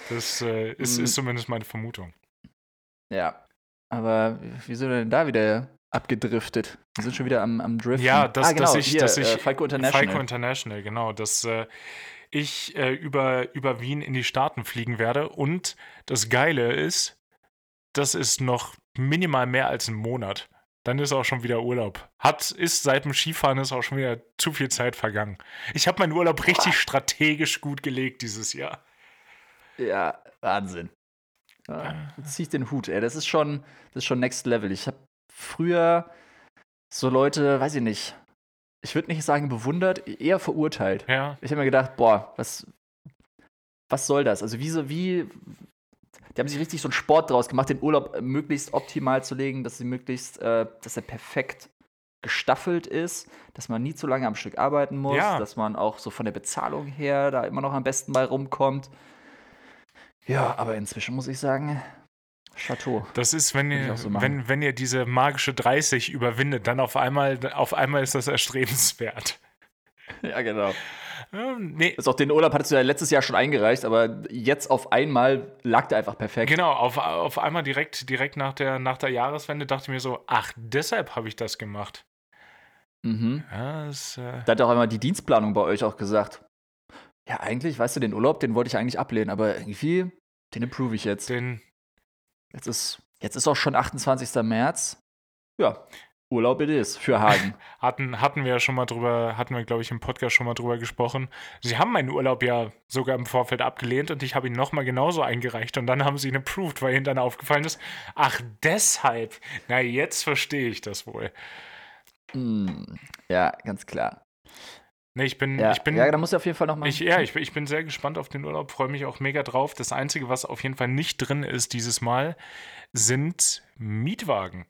Speaker 1: Das äh, ist,
Speaker 2: Mm.
Speaker 1: ist zumindest meine Vermutung.
Speaker 2: Ja. Aber wie sind wir denn da wieder abgedriftet? Wir sind schon wieder am, am Driften.
Speaker 1: Ja, dass,
Speaker 2: ah, genau,
Speaker 1: dass ich,
Speaker 2: hier,
Speaker 1: dass ich
Speaker 2: äh, Falco International.
Speaker 1: Falco International, genau, dass äh, ich äh, über, über Wien in die Staaten fliegen werde. Und das Geile ist, das ist noch minimal mehr als ein Monat. Dann ist auch schon wieder Urlaub. Hat, ist seit dem Skifahren ist auch schon wieder zu viel Zeit vergangen. Ich habe meinen Urlaub richtig strategisch gut gelegt dieses Jahr.
Speaker 2: Ja, Wahnsinn. Ja, jetzt zieh ich den Hut, ey. Das ist schon, das ist schon Next Level. Ich habe früher so Leute, weiß ich nicht, ich würde nicht sagen bewundert, eher verurteilt.
Speaker 1: Ja,
Speaker 2: Ich habe mir gedacht, boah, was, was soll das? Also wie so, wie, die haben sich richtig so einen Sport draus gemacht, den Urlaub äh, möglichst optimal zu legen, dass sie möglichst, äh, dass er perfekt gestaffelt ist, dass man nie zu lange am Stück arbeiten muss,
Speaker 1: Ja.
Speaker 2: dass man auch so von der Bezahlung her da immer noch am besten bei rumkommt. Ja, aber inzwischen muss ich sagen, Chateau.
Speaker 1: das ist, wenn ihr,
Speaker 2: so
Speaker 1: wenn, wenn ihr diese magische 30 überwindet, dann auf einmal, auf einmal ist das erstrebenswert.
Speaker 2: Ja, genau.
Speaker 1: Ja, nee,
Speaker 2: Also auch den Urlaub hattest du ja letztes Jahr schon eingereicht, aber jetzt auf einmal lag der einfach perfekt.
Speaker 1: Genau, auf, auf einmal direkt, direkt nach, der, nach der Jahreswende dachte ich mir so, ach, deshalb habe ich das gemacht.
Speaker 2: Mhm.
Speaker 1: Ja, das, äh,
Speaker 2: Da hat auch einmal die Dienstplanung bei euch auch gesagt. Ja, eigentlich, weißt du, den Urlaub, den wollte ich eigentlich ablehnen, aber irgendwie, den approve ich jetzt.
Speaker 1: den,
Speaker 2: Jetzt ist, jetzt ist auch schon 28. März. Ja, Urlaub it is für Hagen.
Speaker 1: hatten, hatten wir ja schon mal drüber, hatten wir, glaube ich, im Podcast schon mal drüber gesprochen. Sie haben meinen Urlaub ja sogar im Vorfeld abgelehnt und ich habe ihn nochmal genauso eingereicht und dann haben sie ihn approved, weil ihnen dann aufgefallen ist, ach, deshalb. Na, jetzt verstehe ich das wohl.
Speaker 2: Hm, ja, ganz klar.
Speaker 1: Nee, ich bin,
Speaker 2: Ja,
Speaker 1: ich bin,
Speaker 2: ja da muss ich auf jeden Fall noch mal.
Speaker 1: Ich, ja, ich, bin- ich bin sehr gespannt auf den Urlaub, freue mich auch mega drauf. Das Einzige, was auf jeden Fall nicht drin ist dieses Mal, sind Mietwagen.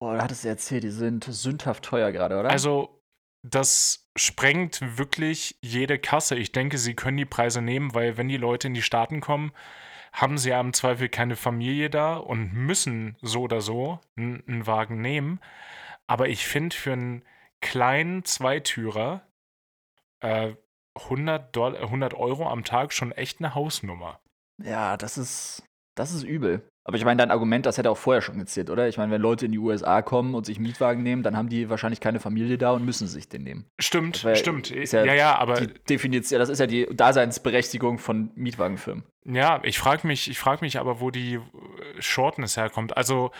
Speaker 2: Oh, du hattest ja erzählt, die sind sündhaft teuer gerade, oder?
Speaker 1: Also, das sprengt wirklich jede Kasse. Ich denke, sie können die Preise nehmen, weil wenn die Leute in die Staaten kommen, haben sie ja im Zweifel keine Familie da und müssen so oder so einen Wagen nehmen. Aber ich finde für einen kleinen Zweitürer äh, 100, Dollar, 100 Euro am Tag schon echt eine Hausnummer.
Speaker 2: Ja, das ist, das ist übel. Aber ich meine, dein Argument, das hätte auch vorher schon gezählt, oder? Ich meine, wenn Leute in die USA kommen und sich Mietwagen nehmen, dann haben die wahrscheinlich keine Familie da und müssen sich den nehmen.
Speaker 1: Stimmt,
Speaker 2: wär,
Speaker 1: stimmt. Ja, ja, ja, aber.
Speaker 2: Die Definition, das ist ja die Daseinsberechtigung von Mietwagenfirmen.
Speaker 1: Ja, ich frage mich, ich frage mich aber, wo die Shortness herkommt. Also,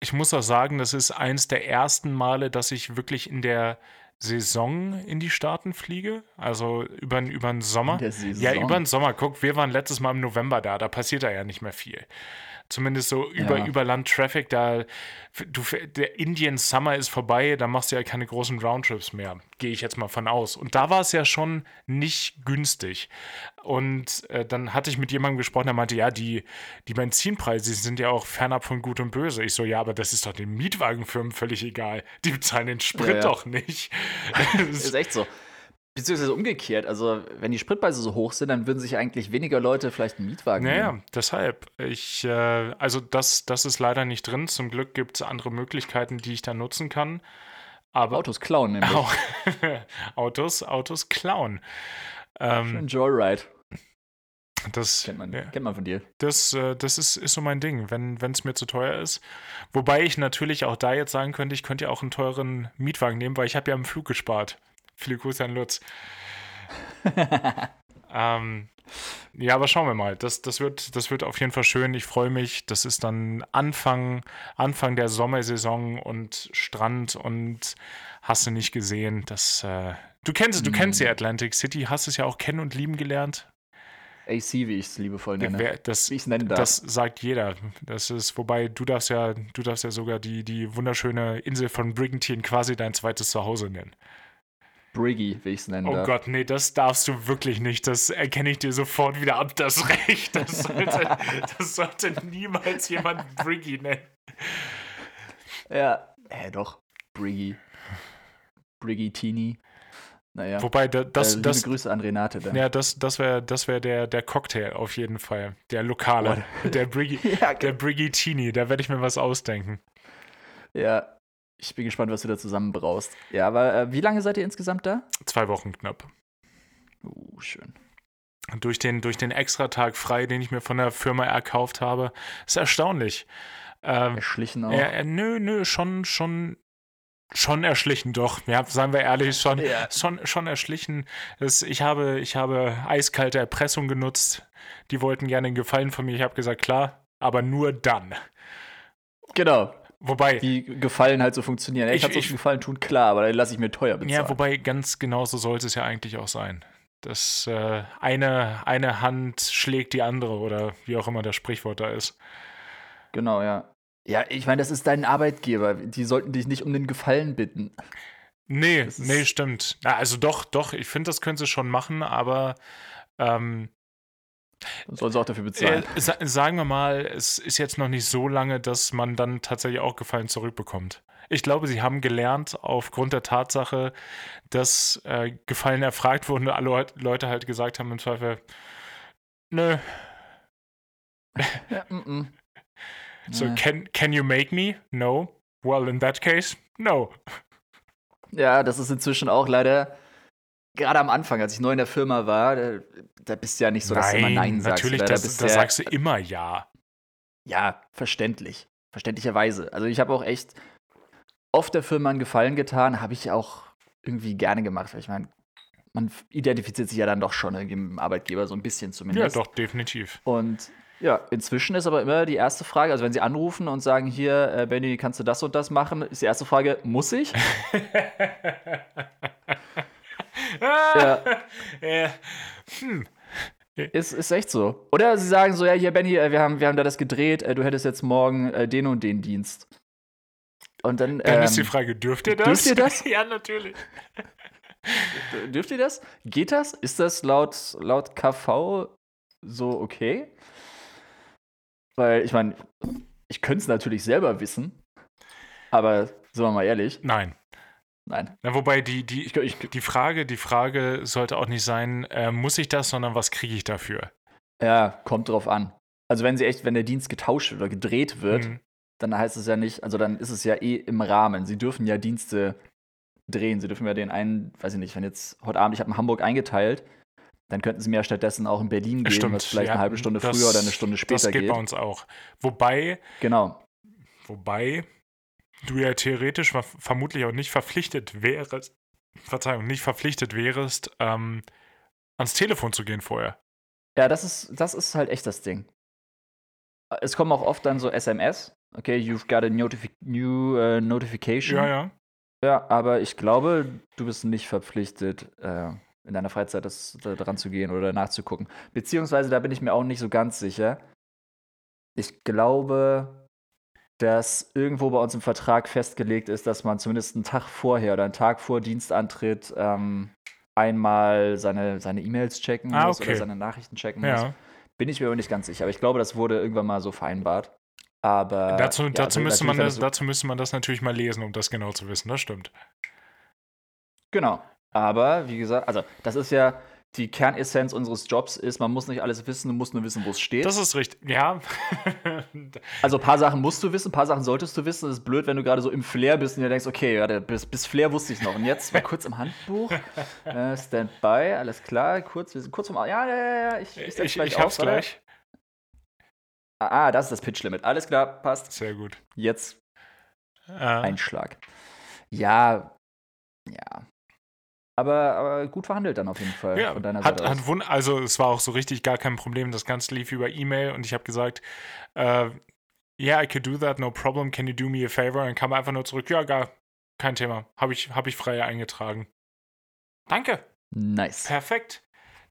Speaker 1: ich muss auch sagen, das ist eins der ersten Male, dass ich wirklich in der Saison in die Staaten fliege. Also über, über den Sommer. Ja, über den Sommer. Guck, wir waren letztes Mal im November da, da passiert da ja nicht mehr viel. Zumindest so über, ja. über Land-Traffic, da du, der Indian Summer ist vorbei, da machst du ja keine großen Roundtrips mehr. Gehe ich jetzt mal von aus. Und da war es ja schon nicht günstig. Und äh, dann hatte ich mit jemandem gesprochen, der meinte, ja, die, die Benzinpreise sind ja auch fernab von Gut und Böse. Ich so, ja, aber das ist doch den Mietwagenfirmen völlig egal. Die bezahlen den Sprit ja, ja. doch nicht.
Speaker 2: ist echt so. Beziehungsweise umgekehrt, also wenn die Spritpreise so hoch sind, dann würden sich eigentlich weniger Leute vielleicht einen Mietwagen
Speaker 1: naja, nehmen. Naja, deshalb. Ich, äh, also das, das ist leider nicht drin. Zum Glück gibt es andere Möglichkeiten, die ich da nutzen kann. Aber
Speaker 2: Autos klauen nämlich.
Speaker 1: Autos, Autos klauen.
Speaker 2: Ähm, Schön Joyride.
Speaker 1: Das
Speaker 2: kennt man, ja. kennt man von dir.
Speaker 1: Das, äh, das ist, ist so mein Ding, wenn es mir zu teuer ist. Wobei ich natürlich auch da jetzt sagen könnte, ich könnte ja auch einen teuren Mietwagen nehmen, weil ich habe ja im Flug gespart. Viele Grüße an Lutz. ähm, ja, aber schauen wir mal. Das, das, wird, das wird auf jeden Fall schön. Ich freue mich. Das ist dann Anfang, Anfang der Sommersaison und Strand und hast du nicht gesehen. Das, äh, du kennst mm. du kennst ja Atlantic City, hast es ja auch kennen und lieben gelernt.
Speaker 2: AC, wie ich es liebevoll nenne.
Speaker 1: Das, wie ich es nennen darf. Das sagt jeder. Das ist, wobei du darfst ja, du darfst ja sogar die, die wunderschöne Insel von Brigantine quasi dein zweites Zuhause nennen.
Speaker 2: Briggy, wie ich es nennen
Speaker 1: Oh
Speaker 2: darf.
Speaker 1: Gott, nee, das darfst du wirklich nicht. Das erkenne ich dir sofort wieder ab, das Recht. Das sollte, das sollte niemals jemand Briggy nennen.
Speaker 2: Ja, äh, doch. Briggy. Briggy Teeny. Naja.
Speaker 1: Wobei, da, das,
Speaker 2: äh,
Speaker 1: das.
Speaker 2: Grüße an Renate dann.
Speaker 1: Ja, das, das wäre das wär der, der Cocktail auf jeden Fall. Der lokale. Oh. Der Briggy, ja, der Briggy Teeny. Da werde ich mir was ausdenken.
Speaker 2: Ja, ich bin gespannt, was du da zusammen brauchst. Ja, aber äh, wie lange seid ihr insgesamt da?
Speaker 1: Zwei Wochen knapp.
Speaker 2: Uh, schön.
Speaker 1: Durch den, durch den Extratag frei, den ich mir von der Firma erkauft habe. Ist erstaunlich.
Speaker 2: Ähm, erschlichen auch?
Speaker 1: Äh, nö, nö, schon, schon, schon erschlichen, doch. Ja, seien wir ehrlich, schon, ja. schon, schon erschlichen. Das, ich, habe, ich habe eiskalte Erpressung genutzt. Die wollten gerne einen Gefallen von mir. Ich habe gesagt, klar, aber nur dann.
Speaker 2: Genau.
Speaker 1: Wobei.
Speaker 2: Die Gefallen halt so funktionieren. Ich, ich kann so Gefallen tun, klar, aber dann lasse ich mir teuer bezahlen.
Speaker 1: Ja, wobei ganz genau so sollte es ja eigentlich auch sein. Dass äh, eine, eine Hand schlägt die andere oder wie auch immer das Sprichwort da ist.
Speaker 2: Genau, ja. Ja, ich meine, das ist dein Arbeitgeber. Die sollten dich nicht um den Gefallen bitten.
Speaker 1: Nee, nee, stimmt. also doch, doch, ich finde, das können sie schon machen, aber ähm,
Speaker 2: Sollen sie auch dafür bezahlen.
Speaker 1: Äh, sa sagen wir mal, es ist jetzt noch nicht so lange, dass man dann tatsächlich auch Gefallen zurückbekommt. Ich glaube, sie haben gelernt aufgrund der Tatsache, dass äh, Gefallen erfragt wurden und alle Leute halt gesagt haben im Zweifel, nö.
Speaker 2: Ja, mm -mm.
Speaker 1: So, ja. can, can you make me? No. Well, in that case, no.
Speaker 2: Ja, das ist inzwischen auch leider gerade am Anfang, als ich neu in der Firma war, da, da bist du ja nicht so, dass
Speaker 1: Nein,
Speaker 2: du immer Nein sagst.
Speaker 1: Natürlich,
Speaker 2: da,
Speaker 1: das, da sagst du immer Ja.
Speaker 2: Ja, verständlich. Verständlicherweise. Also ich habe auch echt oft der Firma einen Gefallen getan, habe ich auch irgendwie gerne gemacht. Weil ich meine, man identifiziert sich ja dann doch schon irgendwie mit dem Arbeitgeber so ein bisschen zumindest.
Speaker 1: Ja, doch, definitiv.
Speaker 2: Und ja, inzwischen ist aber immer die erste Frage, also wenn Sie anrufen und sagen, hier, äh, Benny, kannst du das und das machen, ist die erste Frage, muss ich?
Speaker 1: ja. ja. Hm.
Speaker 2: Ist, ist echt so. Oder sie sagen so, ja, hier, Benny, äh, wir haben, wir haben da das gedreht, äh, du hättest jetzt morgen äh, den und den Dienst. Und dann,
Speaker 1: dann ähm, ist die ähm, Frage, dürft ihr das?
Speaker 2: Dürft ihr das?
Speaker 1: ja, natürlich.
Speaker 2: dürft ihr das? Geht das? Ist das laut, laut KV so okay? Weil, ich meine, ich könnte es natürlich selber wissen, Aber sind wir mal ehrlich,
Speaker 1: Nein.
Speaker 2: Nein.
Speaker 1: Na, wobei die, die,
Speaker 2: Ich, ich,
Speaker 1: die, Frage, die Frage sollte auch nicht sein, äh, muss ich das, sondern was kriege ich dafür?
Speaker 2: ja, kommt drauf an. Also wenn sie echt, wenn der Dienst getauscht oder gedreht wird,
Speaker 1: Mhm.
Speaker 2: dann heißt es ja nicht, also dann ist es ja eh im Rahmen. Sie dürfen ja Dienste drehen. Sie dürfen ja den einen, weiß ich nicht, wenn jetzt heute Abend, ich habe in Hamburg eingeteilt, dann könnten sie mir ja stattdessen auch in Berlin gehen,
Speaker 1: Stimmt,
Speaker 2: was vielleicht
Speaker 1: ja,
Speaker 2: eine halbe Stunde
Speaker 1: das-
Speaker 2: früher oder eine Stunde
Speaker 1: Das
Speaker 2: später
Speaker 1: geht
Speaker 2: geht.
Speaker 1: bei uns auch. Wobei,
Speaker 2: Genau.
Speaker 1: wobei du ja theoretisch ver- vermutlich auch nicht verpflichtet wärst, Verzeihung, nicht verpflichtet wärst, ähm, ans Telefon zu gehen vorher.
Speaker 2: Ja, das ist, das ist halt echt das Ding. Es kommen auch oft dann so SMS. Okay, you've got a notifi new uh, notification.
Speaker 1: Ja, ja.
Speaker 2: Ja, aber ich glaube, du bist nicht verpflichtet, äh, in deiner Freizeit das, da dran zu gehen oder nachzugucken. Beziehungsweise, da bin ich mir auch nicht so ganz sicher. Ich glaube, dass irgendwo bei uns im Vertrag festgelegt ist, dass man zumindest einen Tag vorher oder einen Tag vor Dienstantritt ähm, einmal seine seine E-Mails checken
Speaker 1: Ah,
Speaker 2: muss oder
Speaker 1: okay.
Speaker 2: seine Nachrichten checken muss.
Speaker 1: ja.
Speaker 2: Bin ich mir aber nicht ganz sicher. Aber ich glaube, das wurde irgendwann mal so vereinbart. Aber
Speaker 1: dazu,
Speaker 2: ja,
Speaker 1: dazu,
Speaker 2: also
Speaker 1: müsste man das,
Speaker 2: so-
Speaker 1: dazu müsste man das natürlich mal lesen, um das genau zu wissen. Das stimmt.
Speaker 2: Genau. Aber wie gesagt, also das ist ja die Kernessenz unseres Jobs ist, man muss nicht alles wissen, du musst nur wissen, wo es steht.
Speaker 1: Das ist richtig. Ja.
Speaker 2: also ein paar Sachen musst du wissen, ein paar Sachen solltest du wissen. Das ist blöd, wenn du gerade so im Flair bist und dir denkst, okay, ja, bis, bis Flair wusste ich noch. Und jetzt mal kurz im Handbuch. Äh, Standby, alles klar. Kurz, wir sind kurz vom. Ja, ja, ja. Ich, ich,
Speaker 1: ich,
Speaker 2: setz
Speaker 1: ich,
Speaker 2: gleich
Speaker 1: hab's
Speaker 2: auf,
Speaker 1: gleich.
Speaker 2: Ah, das ist das Pitch-Limit. Alles klar, passt.
Speaker 1: Sehr gut.
Speaker 2: Jetzt
Speaker 1: Äh,
Speaker 2: Einschlag. Ja, ja. Aber, aber gut verhandelt dann auf jeden Fall
Speaker 1: Ja,
Speaker 2: von deiner
Speaker 1: hat,
Speaker 2: Seite
Speaker 1: hat wund also es war auch so richtig gar kein Problem. Das Ganze lief über E-Mail und ich habe gesagt, äh, yeah, I could do that, no problem. Can you do me a favor? Und dann kam einfach nur zurück, ja, gar kein Thema. Habe ich, hab ich frei eingetragen. Danke,
Speaker 2: Nice.
Speaker 1: perfekt.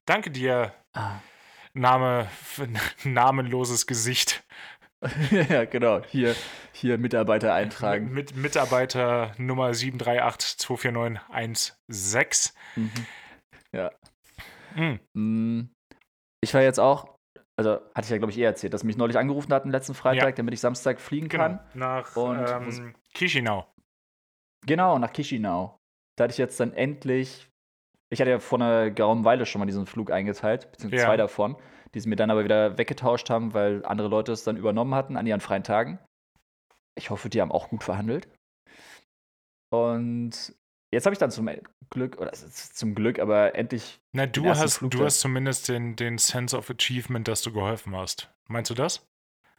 Speaker 1: Danke dir,
Speaker 2: Ah.
Speaker 1: Name, namenloses Gesicht.
Speaker 2: ja, genau. Hier, hier Mitarbeiter eintragen.
Speaker 1: Mit Mitarbeiter Nummer 738249116.
Speaker 2: Mhm.
Speaker 1: Hm.
Speaker 2: Mm, Ich war jetzt auch, also hatte ich ja, glaube ich, eh erzählt, dass mich neulich angerufen hatten letzten Freitag,
Speaker 1: Ja.
Speaker 2: damit ich Samstag fliegen
Speaker 1: Genau.
Speaker 2: kann.
Speaker 1: Nach
Speaker 2: Und
Speaker 1: ähm, Chisinau.
Speaker 2: Genau, nach Chisinau. Da hatte ich jetzt dann endlich. Ich hatte ja vor einer geraumen Weile schon mal diesen Flug eingeteilt, beziehungsweise
Speaker 1: Ja.
Speaker 2: zwei davon, die sie mir dann aber wieder weggetauscht haben, weil andere Leute es dann übernommen hatten an ihren freien Tagen. Ich hoffe, die haben auch gut verhandelt. Und jetzt habe ich dann zum Glück, oder zum Glück, aber endlich.
Speaker 1: Na, du hast,
Speaker 2: Flug
Speaker 1: du hast zumindest den, den Sense of Achievement, dass du geholfen hast. Meinst du das?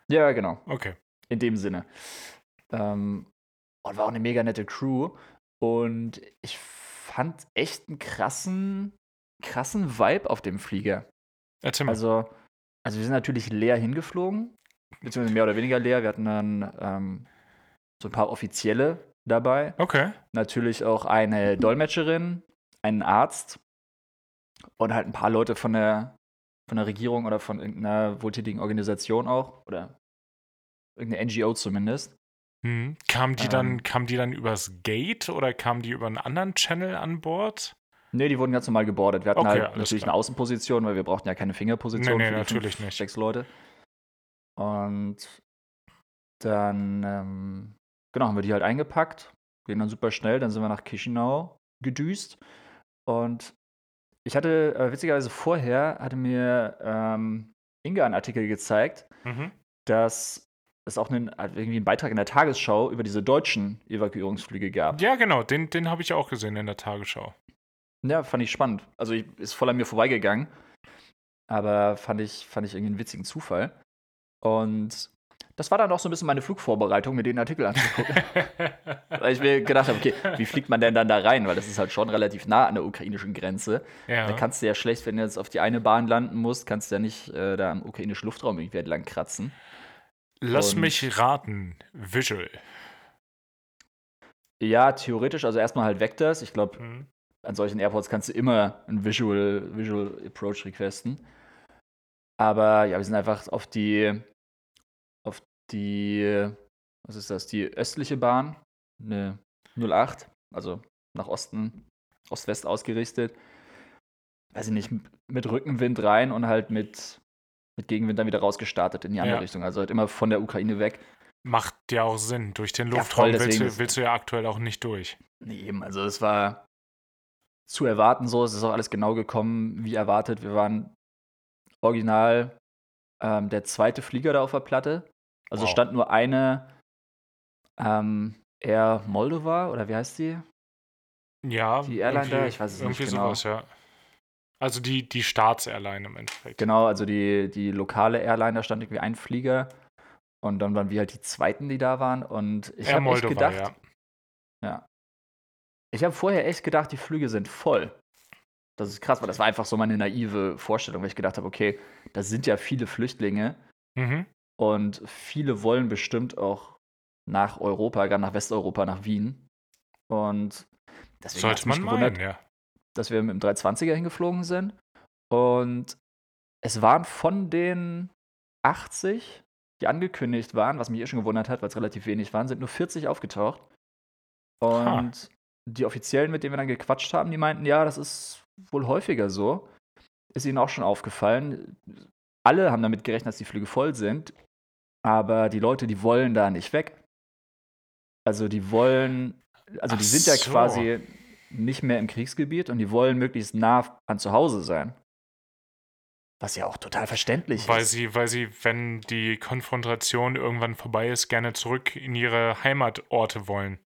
Speaker 2: Ja, genau.
Speaker 1: Okay.
Speaker 2: In dem Sinne. Ähm, und war auch eine mega nette Crew. Und ich fand echt einen krassen, krassen Vibe auf dem Flieger.
Speaker 1: Erzähl mal.
Speaker 2: Also, also wir sind natürlich leer hingeflogen, beziehungsweise mehr oder weniger leer. Wir hatten dann ähm, so ein paar Offizielle dabei.
Speaker 1: okay.
Speaker 2: Natürlich auch eine Dolmetscherin, einen Arzt und halt ein paar Leute von der, von der Regierung oder von irgendeiner wohltätigen Organisation auch. Oder irgendeine NGO zumindest.
Speaker 1: Hm. Kamen die, dann,
Speaker 2: Ähm.
Speaker 1: kamen die dann übers Gate oder kamen die über einen anderen Channel an Bord?
Speaker 2: Nee, die wurden ganz normal gebordet. Wir hatten
Speaker 1: Okay,
Speaker 2: halt natürlich
Speaker 1: klar.
Speaker 2: eine Außenposition, weil wir brauchten ja keine Fingerposition.
Speaker 1: Nee, nee,
Speaker 2: für die
Speaker 1: natürlich nicht.
Speaker 2: Sechs Leute. Und dann, ähm, genau, haben wir die halt eingepackt. Gehen dann super schnell. Dann sind wir nach Chisinau gedüst. Und ich hatte, äh, witzigerweise vorher, hatte mir ähm, Inga einen Artikel gezeigt,
Speaker 1: Mhm.
Speaker 2: dass es auch einen, irgendwie einen Beitrag in der Tagesschau über diese deutschen Evakuierungsflüge gab.
Speaker 1: Ja, genau. Den, den habe ich auch gesehen in der Tagesschau.
Speaker 2: Ja, fand ich spannend. Also ich, ist voll an mir vorbeigegangen. Aber fand ich, fand ich irgendwie einen witzigen Zufall. Und das war dann auch so ein bisschen meine Flugvorbereitung, mir den Artikel anzugucken. Weil ich mir gedacht habe, okay, wie fliegt man denn dann da rein? Weil das ist halt schon relativ nah an der ukrainischen Grenze.
Speaker 1: ja.
Speaker 2: Da kannst du ja schlecht, wenn du jetzt auf die eine Bahn landen musst, kannst du ja nicht äh, da am ukrainischen Luftraum irgendwie entlang kratzen.
Speaker 1: Lass
Speaker 2: und-
Speaker 1: mich raten. Visual.
Speaker 2: Ja, theoretisch, also erstmal halt weg das. Ich glaube,
Speaker 1: Mhm.
Speaker 2: An solchen Airports kannst du immer ein Visual, Visual Approach requesten. Aber ja, wir sind einfach auf die, auf die, was ist das, die östliche Bahn, eine 08, also nach Osten, Ost-West ausgerichtet. Weiß ich nicht, mit Rückenwind rein und halt mit, mit Gegenwind dann wieder rausgestartet in die andere
Speaker 1: Ja.
Speaker 2: Richtung. Also halt immer von der Ukraine weg.
Speaker 1: Macht ja auch Sinn. Durch den
Speaker 2: Ja,
Speaker 1: Luftraum
Speaker 2: voll,
Speaker 1: willst, du, willst du ja aktuell auch nicht durch.
Speaker 2: Nee, eben, also es war zu erwarten so, es ist auch alles genau gekommen, wie erwartet. Wir waren original ähm, der zweite Flieger da auf der Platte. Also
Speaker 1: Wow.
Speaker 2: stand nur eine ähm, Air Moldova oder wie heißt die?
Speaker 1: Ja,
Speaker 2: Die Airline da? Ich weiß es
Speaker 1: irgendwie
Speaker 2: nicht genau.
Speaker 1: sowas, ja. Also die, die Staatsairline im Endeffekt.
Speaker 2: Genau, also die, die lokale Airline, da stand irgendwie ein Flieger. Und dann waren wir halt die zweiten, die da waren. Und ich habe echt gedacht,
Speaker 1: ja.
Speaker 2: Ja. Ich habe vorher echt gedacht, die Flüge sind voll. Das ist krass, weil das war einfach so meine naive Vorstellung, weil ich gedacht habe, okay, da sind ja viele Flüchtlinge
Speaker 1: Mhm.
Speaker 2: und viele wollen bestimmt auch nach Europa, gerade nach Westeuropa, nach Wien. Und deswegen
Speaker 1: Sollte
Speaker 2: mich
Speaker 1: man
Speaker 2: gewundert,
Speaker 1: meinen, ja.
Speaker 2: dass wir mit dem 320er hingeflogen sind. Und es waren von den 80, die angekündigt waren, was mich eh schon gewundert hat, weil es relativ wenig waren, sind nur 40 aufgetaucht. Und die Offiziellen, mit denen wir dann gequatscht haben, die meinten, ja, das ist wohl häufiger so. Ist ihnen auch schon aufgefallen. Alle haben damit gerechnet, dass die Flüge voll sind. Aber die Leute, die wollen da nicht weg. Also die wollen, also
Speaker 1: Ach
Speaker 2: die sind ja
Speaker 1: so.
Speaker 2: quasi nicht mehr im Kriegsgebiet und die wollen möglichst nah an zu Hause sein. Was ja auch total verständlich
Speaker 1: Weil
Speaker 2: ist.
Speaker 1: sie, weil sie, wenn die Konfrontation irgendwann vorbei ist, gerne zurück in ihre Heimatorte wollen.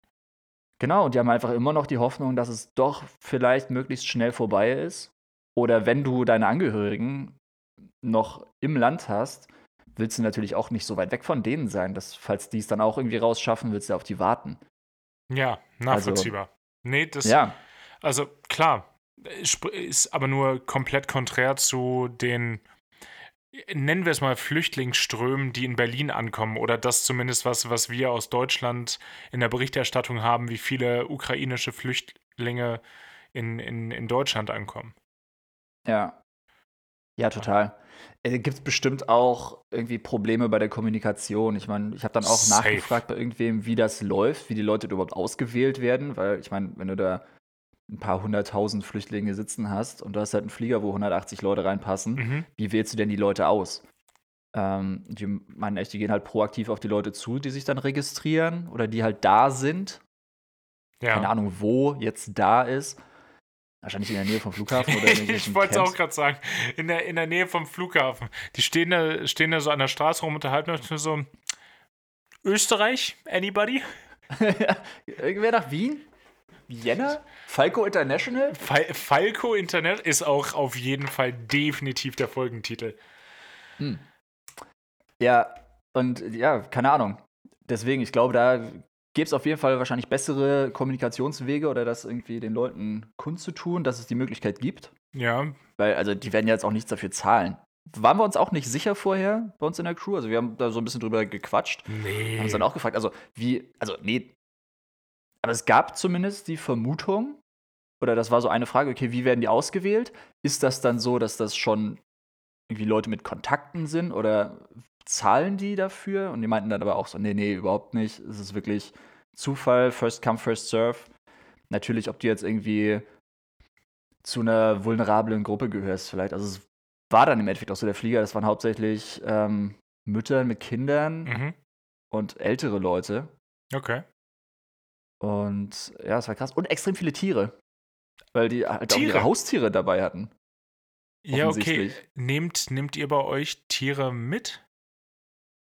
Speaker 2: Genau, und die haben einfach immer noch die Hoffnung, dass es doch vielleicht möglichst schnell vorbei ist. Oder wenn du deine Angehörigen noch im Land hast, willst du natürlich auch nicht so weit weg von denen sein, dass, falls die es dann auch irgendwie rausschaffen, willst du auf die warten.
Speaker 1: Ja, nachvollziehbar. nee, das,
Speaker 2: Also Ja,
Speaker 1: also klar, ist aber nur komplett konträr zu den, nennen wir es mal, Flüchtlingsströmen, die in Berlin ankommen. Oder das zumindest was, was wir aus Deutschland in der Berichterstattung haben, wie viele ukrainische Flüchtlinge in, in, in Deutschland ankommen.
Speaker 2: ja. Ja, total. Äh, Gibt es bestimmt auch irgendwie Probleme bei der Kommunikation? Ich meine, ich habe dann auch
Speaker 1: Safe.
Speaker 2: nachgefragt bei irgendwem, wie das läuft, wie die Leute überhaupt ausgewählt werden, weil ich meine, wenn du da ein paar hunderttausend Flüchtlinge sitzen hast und du hast halt einen Flieger, wo 180 Leute reinpassen,
Speaker 1: Mhm.
Speaker 2: wie wählst du denn die Leute aus? Ähm, die meinen echt, die gehen halt proaktiv auf die Leute zu, die sich dann registrieren oder die halt da sind.
Speaker 1: Ja.
Speaker 2: Keine Ahnung, wo jetzt da ist. Wahrscheinlich in der Nähe vom Flughafen oder in
Speaker 1: ich wollte es auch gerade sagen. In der, in der Nähe vom Flughafen. Die stehen da, stehen da so an der Straße rum, unterhalten uns nur so. Österreich? Anybody?
Speaker 2: Irgendwer nach Wien? Vienna? Falco International?
Speaker 1: Fal Falco Internet ist auch auf jeden Fall definitiv der Folgentitel.
Speaker 2: Ja, und ja, keine Ahnung. Deswegen, ich glaube, da gäbe es auf jeden Fall wahrscheinlich bessere Kommunikationswege oder das irgendwie den Leuten kundzutun, dass es die Möglichkeit gibt.
Speaker 1: Ja,
Speaker 2: Weil, also, die werden ja jetzt auch nichts dafür zahlen. Waren wir uns auch nicht sicher vorher bei uns in der Crew? Also, wir haben da so ein bisschen drüber gequatscht.
Speaker 1: nee.
Speaker 2: Haben uns dann auch gefragt, also, wie, also, nee. Aber es gab zumindest die Vermutung, oder das war so eine Frage, okay, wie werden die ausgewählt? Ist das dann so, dass das schon irgendwie Leute mit Kontakten sind oder zahlen die dafür? Und die meinten dann aber auch so, nee, nee, überhaupt nicht. Es ist wirklich Zufall, first come, first serve. Natürlich, ob du jetzt irgendwie zu einer vulnerablen Gruppe gehörst, vielleicht. Also es war dann im Endeffekt auch so der Flieger, das waren hauptsächlich ähm, Mütter mit Kindern
Speaker 1: Mhm.
Speaker 2: und ältere Leute.
Speaker 1: Okay.
Speaker 2: Und ja, es war krass. Und extrem viele Tiere. Weil die halt auch
Speaker 1: Tiere?
Speaker 2: ihre Haustiere dabei hatten.
Speaker 1: Ja, okay. Nehmt, nehmt ihr bei euch Tiere mit?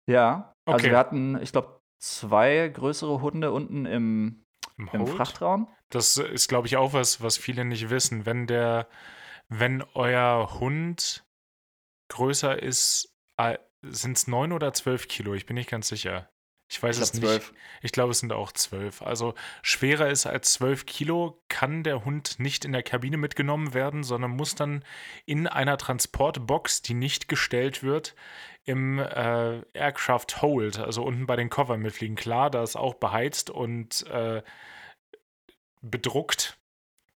Speaker 2: Ja. Also
Speaker 1: Okay.
Speaker 2: wir hatten, ich glaube, zwei größere Hunde unten im,
Speaker 1: Im,
Speaker 2: im? Frachtraum.
Speaker 1: Das ist, glaube ich, auch was, was viele nicht wissen. Wenn der, wenn euer Hund größer ist, sind es neun oder zwölf Kilo? Ich bin nicht ganz sicher. Ich weiß
Speaker 2: Ich
Speaker 1: es nicht. Ich glaube, es sind auch zwölf. Also schwerer ist als zwölf Kilo, kann der Hund nicht in der Kabine mitgenommen werden, sondern muss dann in einer Transportbox, die nicht gestellt wird, im äh, Aircraft Hold, also unten bei den Koffer mitfliegen. Klar, da ist auch beheizt und äh, bedruckt.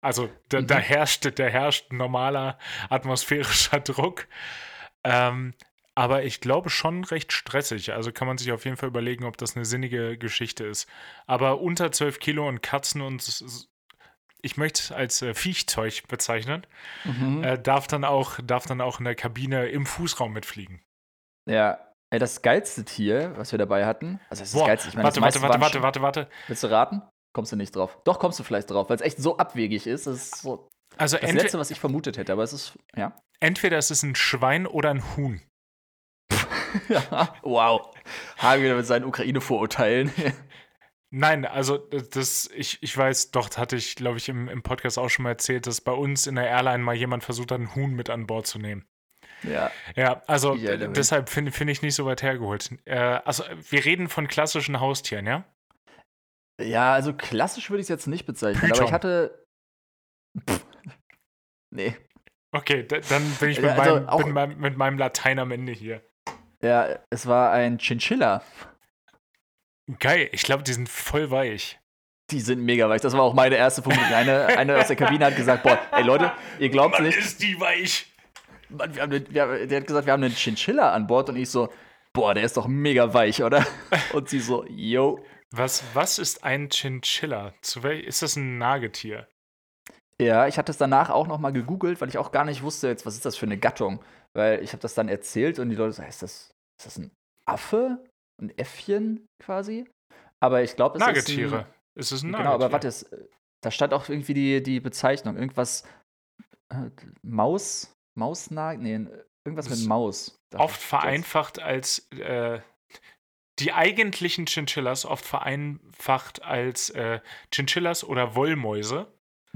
Speaker 1: Also da, da
Speaker 2: Mhm.
Speaker 1: herrscht, da herrscht normaler atmosphärischer Druck. Ähm, aber ich glaube schon recht stressig. Also kann man sich auf jeden Fall überlegen, ob das eine sinnige Geschichte ist. Aber unter 12 Kilo und Katzen und ich möchte es als äh, Viechzeug bezeichnen,
Speaker 2: Mhm.
Speaker 1: äh, darf, dann auch, darf dann auch in der Kabine im Fußraum mitfliegen.
Speaker 2: Ja. Ey, das geilste Tier, was wir dabei hatten, also das ist das
Speaker 1: Boah,
Speaker 2: geilste, ich meine,
Speaker 1: warte,
Speaker 2: das
Speaker 1: warte, warte, warte, warte, warte.
Speaker 2: Willst du raten? Kommst du nicht drauf. Doch, kommst du vielleicht drauf, weil es echt so abwegig ist. Das ist so
Speaker 1: Also
Speaker 2: das Letzte, was ich vermutet hätte, aber es ist, ja.
Speaker 1: entweder es ist ein Schwein oder ein Huhn.
Speaker 2: wow. Hagen wieder mit seinen Ukraine-Vorurteilen.
Speaker 1: Nein, also das, ich, ich weiß, doch, hatte ich, glaube ich, im, im Podcast auch schon mal erzählt, dass bei uns in der Airline mal jemand versucht hat, ein Huhn mit an Bord zu nehmen.
Speaker 2: ja.
Speaker 1: Ja, also
Speaker 2: mich.
Speaker 1: deshalb finde find ich nicht so weit hergeholt. Äh, also wir reden von klassischen Haustieren, ja?
Speaker 2: Ja, also klassisch würde ich es jetzt nicht bezeichnen, aber
Speaker 1: Python.
Speaker 2: ich hatte. Pff. Nee.
Speaker 1: Okay, da, dann bin ich mit,
Speaker 2: Ja, also
Speaker 1: meinem, mit, meinem, mit meinem Latein am Ende hier.
Speaker 2: Ja, es war ein Chinchilla.
Speaker 1: Geil, ich glaube, die sind voll weich.
Speaker 2: Die sind mega weich. Das war auch meine erste Vermutung. Eine, eine aus der Kabine hat gesagt: Boah, ey Leute, ihr glaubt's nicht.
Speaker 1: ist die weich.
Speaker 2: Mann, wir haben den, wir, haben- der hat gesagt, wir haben einen Chinchilla an Bord und ich so: Boah, der ist doch mega weich, oder? Und sie so: Yo.
Speaker 1: Was, was ist ein Chinchilla? Zu wel ist das ein Nagetier?
Speaker 2: Ja, ich hatte es danach auch noch mal gegoogelt, weil ich auch gar nicht wusste, jetzt, was ist das für eine Gattung. Weil ich habe das dann erzählt und die Leute so, ist das, ist das ein Affe? Ein Äffchen quasi? Aber ich glaube, es
Speaker 1: Nagetiere.
Speaker 2: ist
Speaker 1: Ist es ein
Speaker 2: ein,
Speaker 1: Nagetier?
Speaker 2: Genau, aber warte, es, da stand auch irgendwie die, die Bezeichnung. Irgendwas, äh, Maus, Mausnag, nee, irgendwas
Speaker 1: Das
Speaker 2: mit Maus.
Speaker 1: Oft vereinfacht als äh, die eigentlichen Chinchillas, oft vereinfacht als äh, Chinchillas oder Wollmäuse,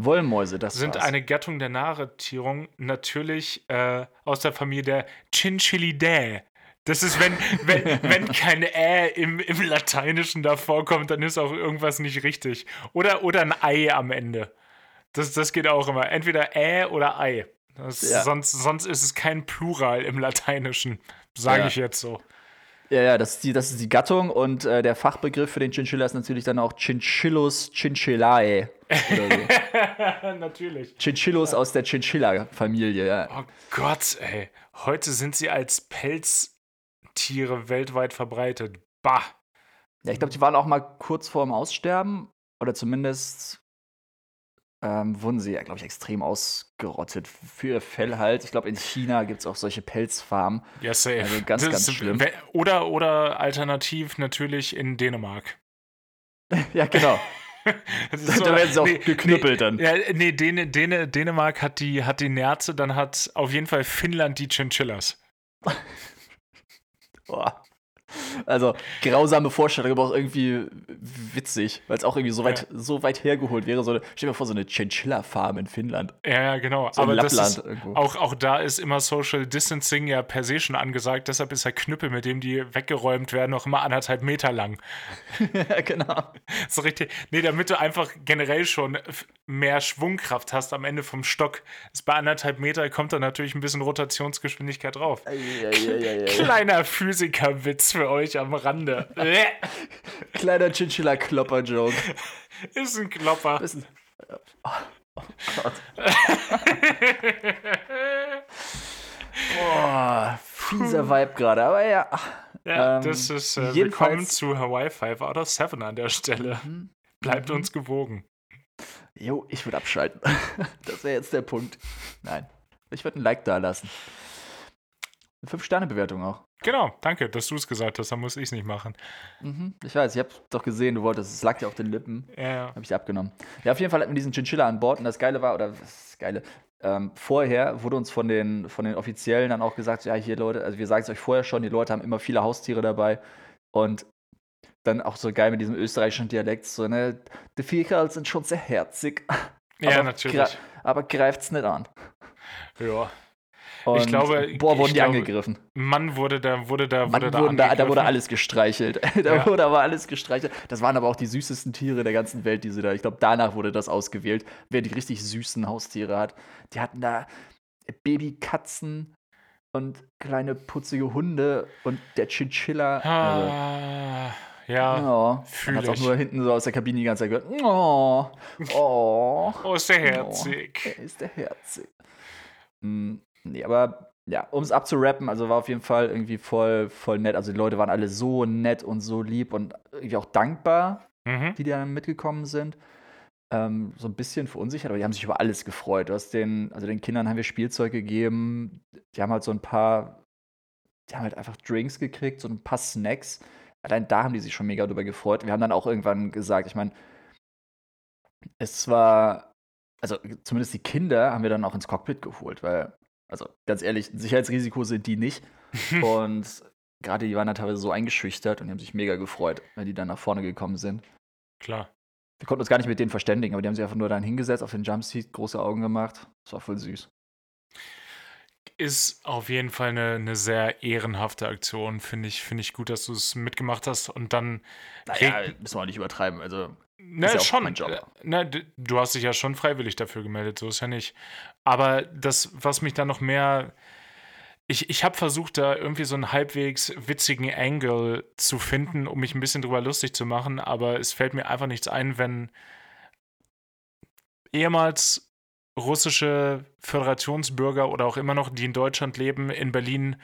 Speaker 2: Wollmäuse, das
Speaker 1: sind
Speaker 2: war's.
Speaker 1: eine Gattung der Nagetierung, natürlich äh, aus der Familie der Chinchillidae. Das ist, wenn, wenn, wenn kein Ä im, im Lateinischen davor kommt, dann ist auch irgendwas nicht richtig. Oder, oder ein Ei am Ende. Das, das geht auch immer. Entweder Ä oder Ei. Das,
Speaker 2: Ja.
Speaker 1: sonst, sonst ist es kein Plural im Lateinischen. Sage
Speaker 2: Ja.
Speaker 1: ich jetzt so.
Speaker 2: Ja, ja, das ist die, das ist die Gattung und äh, der Fachbegriff für den Chinchilla ist natürlich dann auch Chinchillus chinchillae. So.
Speaker 1: Natürlich.
Speaker 2: Chinchillus aus der Chinchilla-Familie, ja.
Speaker 1: Oh Gott, ey. Heute sind sie als Pelztiere weltweit verbreitet. Bah.
Speaker 2: Ja, ich glaube, die waren auch mal kurz vorm Aussterben oder zumindest ähm, wurden sie, ja, glaube ich, extrem ausgerottet für ihr Fell halt. Ich glaube, in China gibt es auch solche Pelzfarmen.
Speaker 1: Ja, safe.
Speaker 2: Also ganz, ganz schlimm.
Speaker 1: we- Oder, oder alternativ natürlich in Dänemark.
Speaker 2: ja, genau.
Speaker 1: Das ist
Speaker 2: da werden sie auch geknüppelt dann.
Speaker 1: Nee, ja, nee Däne, Däne, Dänemark hat die, hat die Nerze, dann hat auf jeden Fall Finnland die Chinchillas.
Speaker 2: Boah. Also, grausame Vorstellung, aber auch irgendwie witzig, weil es auch irgendwie so weit, so weit hergeholt wäre. So eine, stell dir mal vor, so eine Chinchilla-Farm in Finnland.
Speaker 1: Ja, ja, genau.
Speaker 2: So
Speaker 1: Aber das ist, auch, auch da ist immer Social Distancing ja per se schon angesagt. Deshalb ist der Knüppel, mit dem die weggeräumt werden, noch immer anderthalb Meter lang.
Speaker 2: ja, genau.
Speaker 1: So richtig. Nee, damit du einfach generell schon mehr Schwungkraft hast am Ende vom Stock. Ist bei anderthalb Meter kommt da natürlich ein bisschen Rotationsgeschwindigkeit drauf. Kleiner Physikerwitz für euch am Rande.
Speaker 2: Kleiner Chinchilla-Klopper-Joke.
Speaker 1: Ist ein Klopper.
Speaker 2: Bisschen- Oh, oh Gott. Boah, fieser Vibe gerade, aber ja.
Speaker 1: Ja,
Speaker 2: Ähm,
Speaker 1: das ist äh, willkommen zu Hawaii 5 out of 7 an der Stelle.
Speaker 2: Mhm.
Speaker 1: Bleibt
Speaker 2: Mhm.
Speaker 1: uns gewogen.
Speaker 2: Jo, ich würde abschalten. Das wäre jetzt der Punkt. Nein, ich würde ein Like da lassen. Eine Fünf-Sterne-Bewertung auch.
Speaker 1: Genau, danke, dass du es gesagt hast, dann muss ich es nicht machen.
Speaker 2: Mhm, ich weiß, ich habe doch gesehen, du wolltest, es lag dir auf den Lippen.
Speaker 1: Ja, ja.
Speaker 2: Habe ich abgenommen. Ja, auf jeden Fall hatten wir diesen Chinchilla an Bord und das Geile war, oder was ist das Geile, ähm, vorher wurde uns von den, von den Offiziellen dann auch gesagt, ja, hier Leute, also wir sagen es euch vorher schon, die Leute haben immer viele Haustiere dabei und dann auch so geil mit diesem österreichischen Dialekt, so, ne, die Viecher sind schon sehr herzig,
Speaker 1: ja
Speaker 2: Aber
Speaker 1: natürlich.
Speaker 2: gra- aber greift's nicht an.
Speaker 1: Ja.
Speaker 2: Und,
Speaker 1: glaube-
Speaker 2: boah,
Speaker 1: ich
Speaker 2: wurden die
Speaker 1: glaube,
Speaker 2: angegriffen.
Speaker 1: Mann wurde da, wurde da,
Speaker 2: Mann,
Speaker 1: wurde da,
Speaker 2: da, da wurde alles gestreichelt. da
Speaker 1: Ja.
Speaker 2: wurde aber alles gestreichelt. Das waren aber auch die süßesten Tiere der ganzen Welt, die sie da. Ich glaube, danach wurde das ausgewählt, wer die richtig süßen Haustiere hat. Die hatten da Babykatzen und kleine putzige Hunde und der Chinchilla. Also,
Speaker 1: Ah, ja.
Speaker 2: ja,
Speaker 1: fühl
Speaker 2: man hat auch
Speaker 1: ich.
Speaker 2: nur hinten so aus der Kabine die ganze Zeit gehört. Oh, oh,
Speaker 1: Oh, ist der herzig.
Speaker 2: er ist der herzig. Hm, nee, aber ja, um es abzurappen, also war auf jeden Fall irgendwie voll, voll nett. Also die Leute waren alle so nett und so lieb und irgendwie auch dankbar,
Speaker 1: Mhm.
Speaker 2: die dann mitgekommen sind. Ähm, so ein bisschen verunsichert, aber die haben sich über alles gefreut. Du hast den, also den Kindern haben wir Spielzeug gegeben. Die haben halt so ein paar die haben halt einfach Drinks gekriegt, so ein paar Snacks. Allein da haben die sich schon mega drüber gefreut. Wir haben dann auch irgendwann gesagt, ich meine, es war, also zumindest die Kinder haben wir dann auch ins Cockpit geholt, weil, also ganz ehrlich, ein Sicherheitsrisiko sind die nicht. und gerade die waren da teilweise so eingeschüchtert und die haben sich mega gefreut, wenn die dann nach vorne gekommen sind.
Speaker 1: Klar.
Speaker 2: Wir konnten uns gar nicht mit denen verständigen, aber die haben sich einfach nur dann hingesetzt, auf den Jumpseat, große Augen gemacht. Das war voll süß.
Speaker 1: Ist auf jeden Fall eine, eine sehr ehrenhafte Aktion. Finde ich, find ich gut, dass du es mitgemacht hast und dann.
Speaker 2: Naja, müssen wir auch nicht übertreiben. Also,
Speaker 1: na,
Speaker 2: ist ja
Speaker 1: schon.
Speaker 2: mein Job.
Speaker 1: Na, du hast dich ja schon freiwillig dafür gemeldet, so ist ja nicht. Aber das, was mich dann noch mehr. Ich, ich habe versucht, da irgendwie so einen halbwegs witzigen Angle zu finden, um mich ein bisschen drüber lustig zu machen, aber es fällt mir einfach nichts ein, wenn ehemals russische Föderationsbürger oder auch immer noch, die in Deutschland leben, in Berlin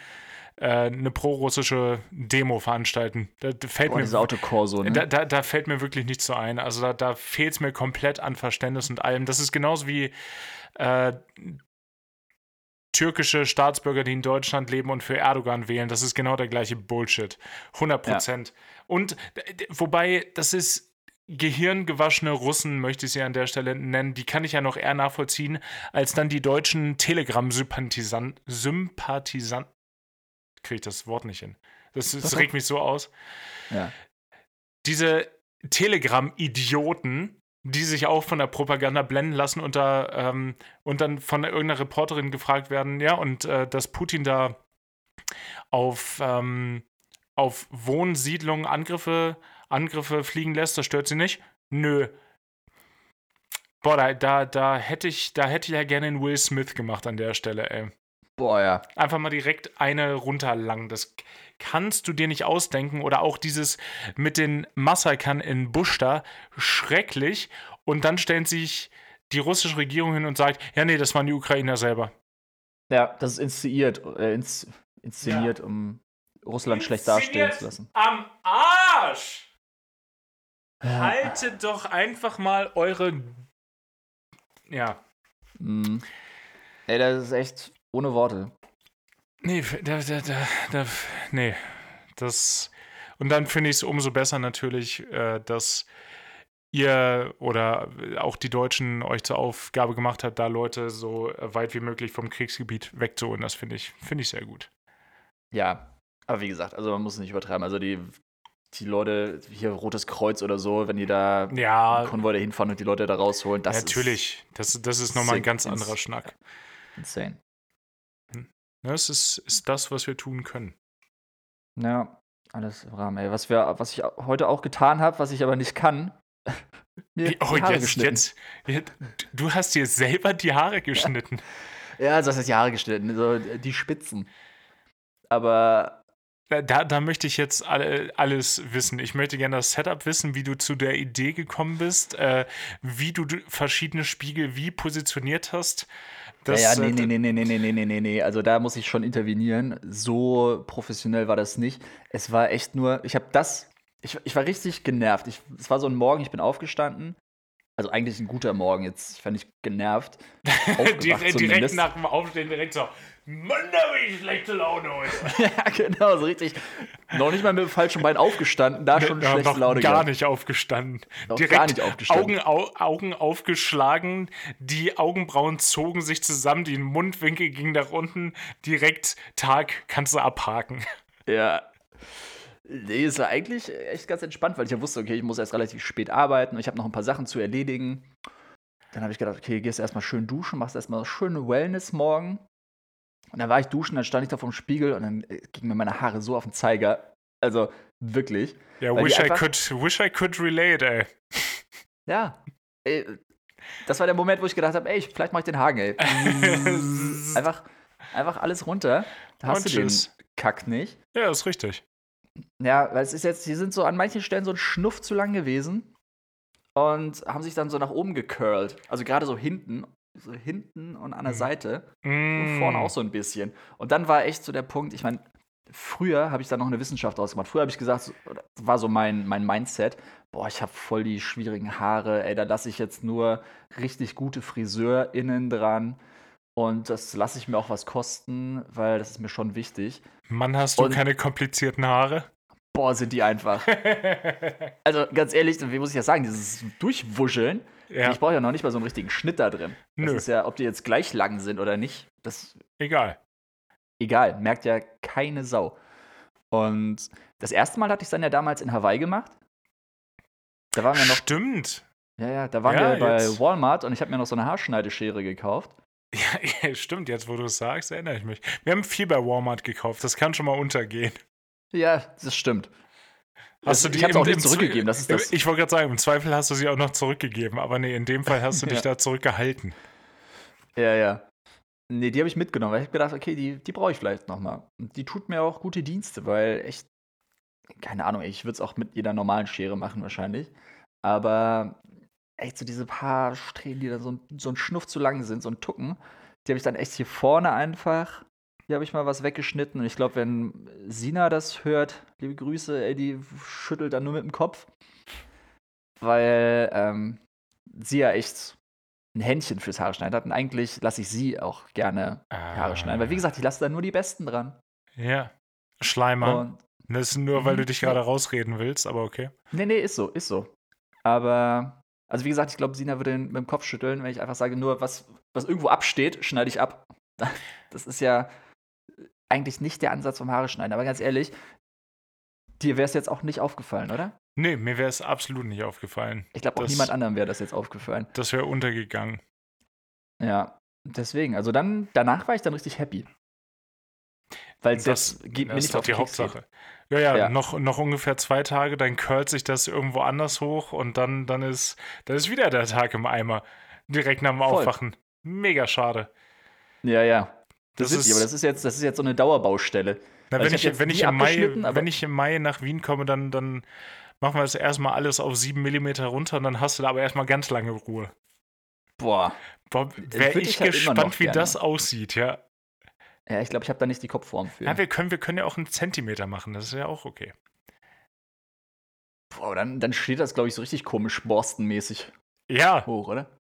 Speaker 1: äh, eine pro-russische Demo veranstalten. Da, da fällt
Speaker 2: Boah,
Speaker 1: mir
Speaker 2: Autokorso, ne?
Speaker 1: da, da, da fällt mir wirklich nichts so ein. Also da, da fehlt es mir komplett an Verständnis und allem. Das ist genauso wie äh, türkische Staatsbürger, die in Deutschland leben und für Erdogan wählen. Das ist genau der gleiche Bullshit. 100 Prozent. Und d- d- wobei, das ist gehirngewaschene Russen, möchte ich sie an der Stelle nennen, die kann ich ja noch eher nachvollziehen, als dann die deutschen Telegram-Sympathisanten. Sympathisanten. Kriege ich das Wort nicht hin. Das, das regt mich so aus
Speaker 2: ja.
Speaker 1: diese Telegram-Idioten, die sich auch von der Propaganda blenden lassen und, da, ähm, und dann von irgendeiner Reporterin gefragt werden, ja, und äh, dass Putin da auf, ähm, auf Wohnsiedlungen Angriffe, Angriffe fliegen lässt, das stört sie nicht? Nö. Boah, da, da, da hätte ich, da hätte ich ja gerne einen Will Smith gemacht an der Stelle, ey.
Speaker 2: Boah, ja.
Speaker 1: Einfach mal direkt eine runterlangen. Das kannst du dir nicht ausdenken. Oder auch dieses mit den Massakern in Buschta. Schrecklich. Und dann stellt sich die russische Regierung hin und sagt: Ja, nee, das waren die Ukrainer selber.
Speaker 2: Ja, das ist inszeniert, äh, ins, inszeniert, um Russland schlecht dastehen zu lassen.
Speaker 1: Am Arsch! Haltet doch einfach mal eure. Ja.
Speaker 2: Mhm. Ey, das ist echt ohne Worte.
Speaker 1: Nee, da, da, da, da, nee. Das. Und dann finde ich es umso besser natürlich, äh, dass ihr oder auch die Deutschen euch zur Aufgabe gemacht habt, da Leute so weit wie möglich vom Kriegsgebiet wegzuholen. Das finde ich, finde ich sehr gut.
Speaker 2: Ja, aber wie gesagt, also man muss es nicht übertreiben. Also die, die Leute, hier Rotes Kreuz oder so, wenn die da
Speaker 1: Ja,
Speaker 2: Konvoi dahin fahren und die Leute da rausholen, das
Speaker 1: natürlich. Das, das ist nochmal ein ganz anderer Schnack.
Speaker 2: ist insane.
Speaker 1: Ne, Es ist, ist das, was wir tun können.
Speaker 2: Ja, alles im Rahmen. Ey, was, wir, was ich heute auch getan habe, was ich aber nicht kann. mir
Speaker 1: Wie- Oh,
Speaker 2: die Haare
Speaker 1: jetzt, jetzt, jetzt. Du hast dir selber die Haare geschnitten.
Speaker 2: Ja, also das heißt die Haare geschnitten, so die Spitzen. Aber
Speaker 1: Da, da, möchte ich jetzt alle, alles wissen. Ich möchte gerne das Setup wissen, wie du zu der Idee gekommen bist, äh, wie du verschiedene Spiegel wie positioniert hast. Das,
Speaker 2: ja, ja, nee, nee, nee, nee, nee, nee, nee, nee, nee, nee. Also da muss ich schon intervenieren. So professionell war das nicht. Es war echt nur, ich habe das, ich, ich war richtig genervt. Ich, es war so ein Morgen, ich bin aufgestanden. Also eigentlich ein guter Morgen jetzt. Ich war nicht genervt.
Speaker 1: Direkt, direkt nach dem Aufstehen direkt so, Mann, da hab ich schlechte Laune heute.
Speaker 2: ja, genau, so richtig. Noch nicht mal mit dem falschen Bein aufgestanden, da schon
Speaker 1: Ja,
Speaker 2: schlechte
Speaker 1: noch
Speaker 2: Laune
Speaker 1: gar
Speaker 2: gehabt.
Speaker 1: nicht aufgestanden.
Speaker 2: Noch
Speaker 1: direkt
Speaker 2: gar nicht aufgestanden.
Speaker 1: Augen, au, Augen aufgeschlagen, die Augenbrauen zogen sich zusammen, die Mundwinkel gingen nach unten. Direkt Tag kannst du abhaken.
Speaker 2: Ja. Nee, es war eigentlich echt ganz entspannt, weil ich ja wusste, okay, ich muss erst relativ spät arbeiten und ich habe noch ein paar Sachen zu erledigen. Dann habe ich gedacht, okay, gehst erstmal schön duschen, machst erstmal schöne Wellness morgen. Und dann war ich duschen, dann stand ich da vorm Spiegel und dann äh, gingen mir meine Haare so auf den Zeiger. Also wirklich.
Speaker 1: Ja, wish I, could, wish I could relate, ey.
Speaker 2: Ja. Ey, das war der Moment, wo ich gedacht habe, ey, ich- vielleicht mache ich den Haken, ey. einfach, einfach alles runter. Da hast
Speaker 1: Und
Speaker 2: du den
Speaker 1: tschüss.
Speaker 2: Kack nicht.
Speaker 1: Ja, ist richtig.
Speaker 2: Ja, weil es ist jetzt, die sind so an manchen Stellen so ein Schnuff zu lang gewesen und haben sich dann so nach oben gecurlt. Also gerade so hinten, so hinten und an der
Speaker 1: Mhm.
Speaker 2: Seite
Speaker 1: Mm.
Speaker 2: und vorne auch so ein bisschen. Und dann war echt so der Punkt, ich meine, früher habe ich da noch eine Wissenschaft ausgemacht. Früher habe ich gesagt, war so mein, mein Mindset, boah, ich habe voll die schwierigen Haare, ey, da lasse ich jetzt nur richtig gute FriseurInnen dran. Und das lasse ich mir auch was kosten, weil das ist mir schon wichtig.
Speaker 1: Mann, hast du
Speaker 2: Und-
Speaker 1: keine komplizierten Haare?
Speaker 2: Boah, sind die einfach. Also ganz ehrlich, wie muss ich das sagen, dieses Durchwuscheln.
Speaker 1: ja,
Speaker 2: Ich brauche ja noch nicht mal so einen richtigen Schnitt da drin. Das
Speaker 1: Nö.
Speaker 2: ist ja, ob die jetzt gleich lang sind oder nicht, das
Speaker 1: egal.
Speaker 2: egal, merkt ja keine Sau. Und das erste Mal hatte ich es dann ja damals in Hawaii gemacht. Da waren wir noch,
Speaker 1: Stimmt.
Speaker 2: ja, ja, da waren
Speaker 1: Ja,
Speaker 2: wir bei
Speaker 1: jetzt-
Speaker 2: Walmart und ich habe mir noch so eine Haarschneideschere gekauft.
Speaker 1: Ja, ja, stimmt, jetzt wo du es sagst, erinnere ich mich. Wir haben viel bei Walmart gekauft, das kann schon mal untergehen.
Speaker 2: Ja, das stimmt.
Speaker 1: Hast du die
Speaker 2: ich habe auch nicht zurückgegeben, das ist das.
Speaker 1: Ich wollte gerade sagen, im Zweifel hast du sie auch noch zurückgegeben, aber nee, in dem Fall hast du dich
Speaker 2: Ja.
Speaker 1: da zurückgehalten.
Speaker 2: Ja, ja. Nee, die habe ich mitgenommen, weil ich hab gedacht, okay, die, die brauche ich vielleicht nochmal. Und die tut mir auch gute Dienste, weil echt, keine Ahnung, ich würde es auch mit jeder normalen Schere machen wahrscheinlich. Aber echt so diese paar Strähnen, die da so, ein- so ein Schnuff zu lang sind, so ein Tucken, die habe ich dann echt hier vorne einfach, hier habe ich mal was weggeschnitten. Und ich glaube, wenn Sina das hört, liebe Grüße, ey, die schüttelt dann nur mit dem Kopf. Weil ähm, sie ja echt ein Händchen fürs Haare schneiden hat. Und eigentlich lasse ich sie auch gerne die Haare schneiden. Weil wie gesagt, ich lasse da nur die Besten dran.
Speaker 1: Ja. Schleimer.
Speaker 2: Und
Speaker 1: Das ist nur, weil du dich gerade rausreden willst, aber okay.
Speaker 2: nee, nee, ist so, ist so. Aber, also wie gesagt, ich glaube, Sina würde mit dem Kopf schütteln, wenn ich einfach sage, nur was, was irgendwo absteht, schneide ich ab. Das ist ja eigentlich nicht der Ansatz vom Haare schneiden. Aber ganz ehrlich, dir wäre es jetzt auch nicht aufgefallen, oder?
Speaker 1: Nee, mir wäre es absolut nicht aufgefallen.
Speaker 2: Ich glaube, auch
Speaker 1: Das-
Speaker 2: niemand anderem wäre das jetzt aufgefallen.
Speaker 1: Das wäre untergegangen.
Speaker 2: Ja, deswegen. Also dann, danach war ich dann richtig happy. Weil
Speaker 1: Das,
Speaker 2: geht mir nicht auf
Speaker 1: die. Hauptsache. Ja, ja,
Speaker 2: Ja.
Speaker 1: Noch, noch ungefähr zwei Tage, dann curlt sich das irgendwo anders hoch und dann, dann, ist, dann ist wieder der Tag im Eimer. Direkt nach dem
Speaker 2: Voll.
Speaker 1: Aufwachen. Mega schade.
Speaker 2: Ja, ja. Das,
Speaker 1: Das
Speaker 2: ist, aber das ist jetzt, das ist jetzt so eine Dauerbaustelle.
Speaker 1: Na,
Speaker 2: Also
Speaker 1: wenn
Speaker 2: ich hab
Speaker 1: ich, wenn, ich im Mai, wenn ich im Mai nach Wien komme, dann, dann machen wir das erstmal alles auf 7 mm runter und dann hast du da aber erstmal ganz lange Ruhe.
Speaker 2: Boah.
Speaker 1: Boah, wäre ich
Speaker 2: ich halt
Speaker 1: gespannt, wie
Speaker 2: gerne.
Speaker 1: das aussieht, ja.
Speaker 2: Ja, ich glaube, ich habe da nicht die Kopfform für.
Speaker 1: Ja, wir können, wir können ja auch einen Zentimeter machen, das ist ja auch okay.
Speaker 2: Boah, dann, dann steht das, glaube ich, so richtig komisch borstenmäßig
Speaker 1: Ja,
Speaker 2: hoch, oder?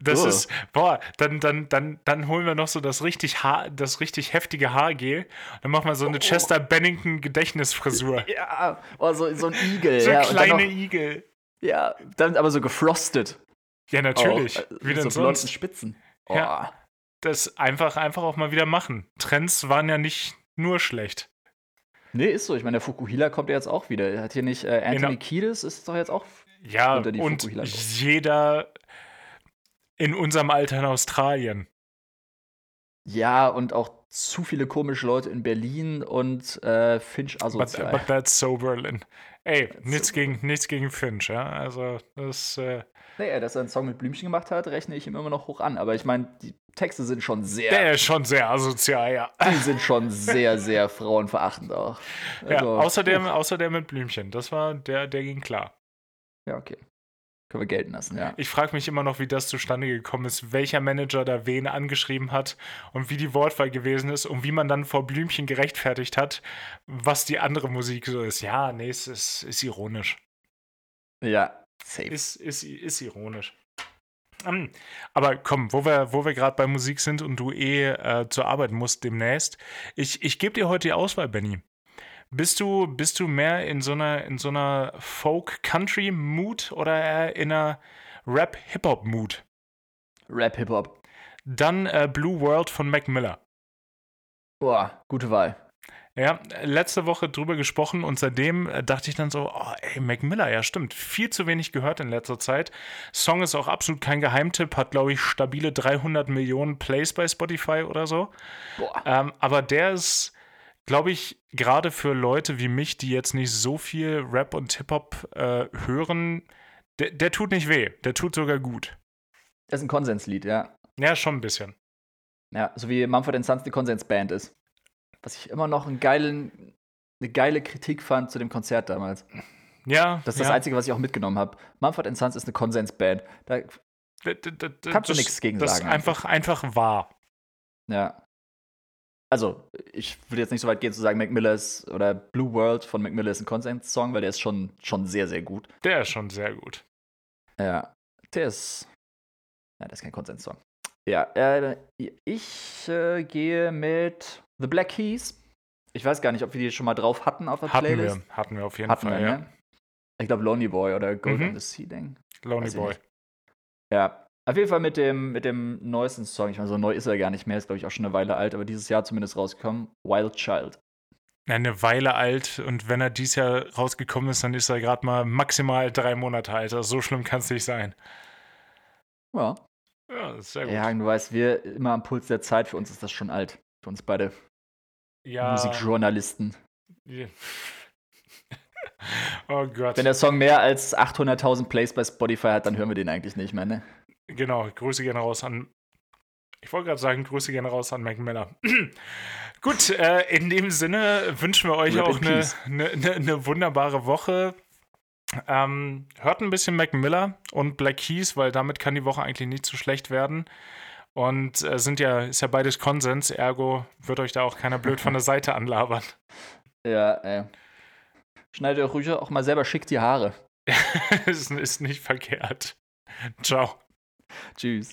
Speaker 1: Das
Speaker 2: Oh.
Speaker 1: ist, boah, dann, dann, dann, dann holen wir noch so das richtig, Haar, das richtig heftige Haargel. Dann machen wir so eine
Speaker 2: Oh.
Speaker 1: Chester Bennington Gedächtnisfrisur.
Speaker 2: Ja, oh, so, so ein Igel.
Speaker 1: So
Speaker 2: ja,
Speaker 1: kleine
Speaker 2: noch,
Speaker 1: Igel.
Speaker 2: ja, dann aber so gefrostet.
Speaker 1: Ja, natürlich.
Speaker 2: Auch, äh,
Speaker 1: Wie
Speaker 2: mit
Speaker 1: denn
Speaker 2: so
Speaker 1: sonst?
Speaker 2: Spitzen. Oh.
Speaker 1: Ja. Das einfach, einfach auch mal wieder machen. Trends waren ja nicht nur schlecht.
Speaker 2: Nee, ist so. Ich meine, der Fukuhila kommt ja jetzt auch wieder. Er hat hier nicht äh, Anthony
Speaker 1: Genau.
Speaker 2: Kiedis, ist doch jetzt auch.
Speaker 1: Ja,
Speaker 2: Unter die
Speaker 1: und
Speaker 2: Fukuhila kommen.
Speaker 1: jeder in unserem Alter in Australien.
Speaker 2: Ja, und auch zu viele komische Leute in Berlin und äh, Finch
Speaker 1: But,
Speaker 2: asozial.
Speaker 1: but that's so Berlin. Ey, nichts
Speaker 2: so
Speaker 1: gegen, nichts gegen Finch, ja. Also, das, äh,
Speaker 2: Naja, dass er einen Song mit Blümchen gemacht hat, rechne ich ihm immer noch hoch an. Aber ich meine, die Texte sind schon sehr.
Speaker 1: der ist schon sehr asozial, ja.
Speaker 2: die sind schon sehr, sehr frauenverachtend auch.
Speaker 1: ja
Speaker 2: Also,
Speaker 1: außerdem, außer der mit Blümchen. Das war, der, der ging klar.
Speaker 2: Ja, okay. Können wir gelten lassen, ja.
Speaker 1: Ich frage mich immer noch, wie das zustande gekommen ist, welcher Manager da wen angeschrieben hat und wie die Wortwahl gewesen ist und wie man dann vor Blümchen gerechtfertigt hat, was die andere Musik so ist. Ja, nee, es ist, ist ironisch.
Speaker 2: Ja, safe.
Speaker 1: Ist, ist, ist ironisch. Ähm, Aber komm, wo wir, wo wir gerade bei Musik sind und du eh äh, zur Arbeit musst demnächst, ich, ich gebe dir heute die Auswahl, Benny. Bist du, bist du mehr in so einer, in so einer Folk-Country-Mood oder eher in einer Rap-Hip-Hop-Mood?
Speaker 2: Rap, Hip-Hop.
Speaker 1: Dann äh, Blue World von Mac Miller.
Speaker 2: Boah, gute Wahl.
Speaker 1: Ja, letzte Woche drüber gesprochen und seitdem äh, dachte ich dann so, oh, ey, Mac Miller, ja stimmt, viel zu wenig gehört in letzter Zeit. Song ist auch absolut kein Geheimtipp, hat glaube ich stabile 300 Millionen Plays bei Spotify oder so.
Speaker 2: Boah.
Speaker 1: Ähm, aber der ist, glaube ich, gerade für Leute wie mich, die jetzt nicht so viel Rap und Hip-Hop äh, hören, der, der tut nicht weh, der tut sogar gut.
Speaker 2: Das ist ein Konsenslied, ja.
Speaker 1: Ja, schon ein bisschen.
Speaker 2: Ja, so wie Mumford Sons die Konsensband ist. Was ich immer noch einen geilen, eine geile Kritik fand zu dem Konzert damals.
Speaker 1: Ja,
Speaker 2: Das ist das
Speaker 1: ja.
Speaker 2: Einzige, was ich auch mitgenommen habe. Mumford Sons ist eine Konsensband. Da,
Speaker 1: D- d- d- d-
Speaker 2: Kannst du
Speaker 1: das-
Speaker 2: nichts gegen
Speaker 1: das
Speaker 2: sagen
Speaker 1: ist einfach, einfach wahr.
Speaker 2: ja. Also, ich würde jetzt nicht so weit gehen zu sagen, Mac Miller ist, oder Blue World von Mac Miller ist ein Konsens-Song, weil der ist schon, schon sehr, sehr gut.
Speaker 1: Der ist schon sehr gut.
Speaker 2: Ja. Der ist. Ja, der ist kein Konsens-Song. Ja, äh, ich äh, gehe mit The Black Keys. Ich weiß gar nicht, ob wir die schon mal drauf hatten auf der
Speaker 1: Hatten
Speaker 2: Playlist.
Speaker 1: wir, hatten wir auf jeden
Speaker 2: Hatten
Speaker 1: Fall,
Speaker 2: wir,
Speaker 1: ja.
Speaker 2: ne? Ich glaube Lonely Boy oder Gold
Speaker 1: Mhm.
Speaker 2: the Sea Ding.
Speaker 1: Lonely Boy.
Speaker 2: nicht. Ja. Auf jeden Fall mit dem, mit dem neuesten Song. Ich meine, so neu ist er gar nicht mehr, ist glaube ich auch schon eine Weile alt, aber dieses Jahr zumindest rausgekommen. Wild Child.
Speaker 1: Eine Weile alt und wenn er dieses Jahr rausgekommen ist, dann ist er gerade mal maximal drei Monate alt. Also so schlimm kann es nicht sein.
Speaker 2: Ja.
Speaker 1: Ja, das ist sehr gut.
Speaker 2: Ja, du weißt, wir immer am Puls der Zeit, für uns ist das schon alt. Für uns beide
Speaker 1: Ja.
Speaker 2: Musikjournalisten.
Speaker 1: Ja. oh Gott.
Speaker 2: Wenn der Song mehr als 800.000 Plays bei Spotify hat, dann hören wir den eigentlich nicht mehr, ne?
Speaker 1: Genau, Grüße gehen raus an. Ich wollte gerade sagen, Grüße gehen raus an Mac Miller. Gut, äh, in dem Sinne wünschen wir euch
Speaker 2: Rip
Speaker 1: auch
Speaker 2: in
Speaker 1: eine, eine, eine, eine wunderbare Woche. Ähm, hört ein bisschen Mac Miller und Black Keys, weil damit kann die Woche eigentlich nicht so schlecht werden. Und äh, sind ja, ist ja beides Konsens, ergo wird euch da auch keiner blöd von der Seite anlabern.
Speaker 2: Ja, ey. Schneidet euch ruhig auch mal selber schick die Haare.
Speaker 1: ist, ist nicht verkehrt. Ciao.
Speaker 2: Tschüss.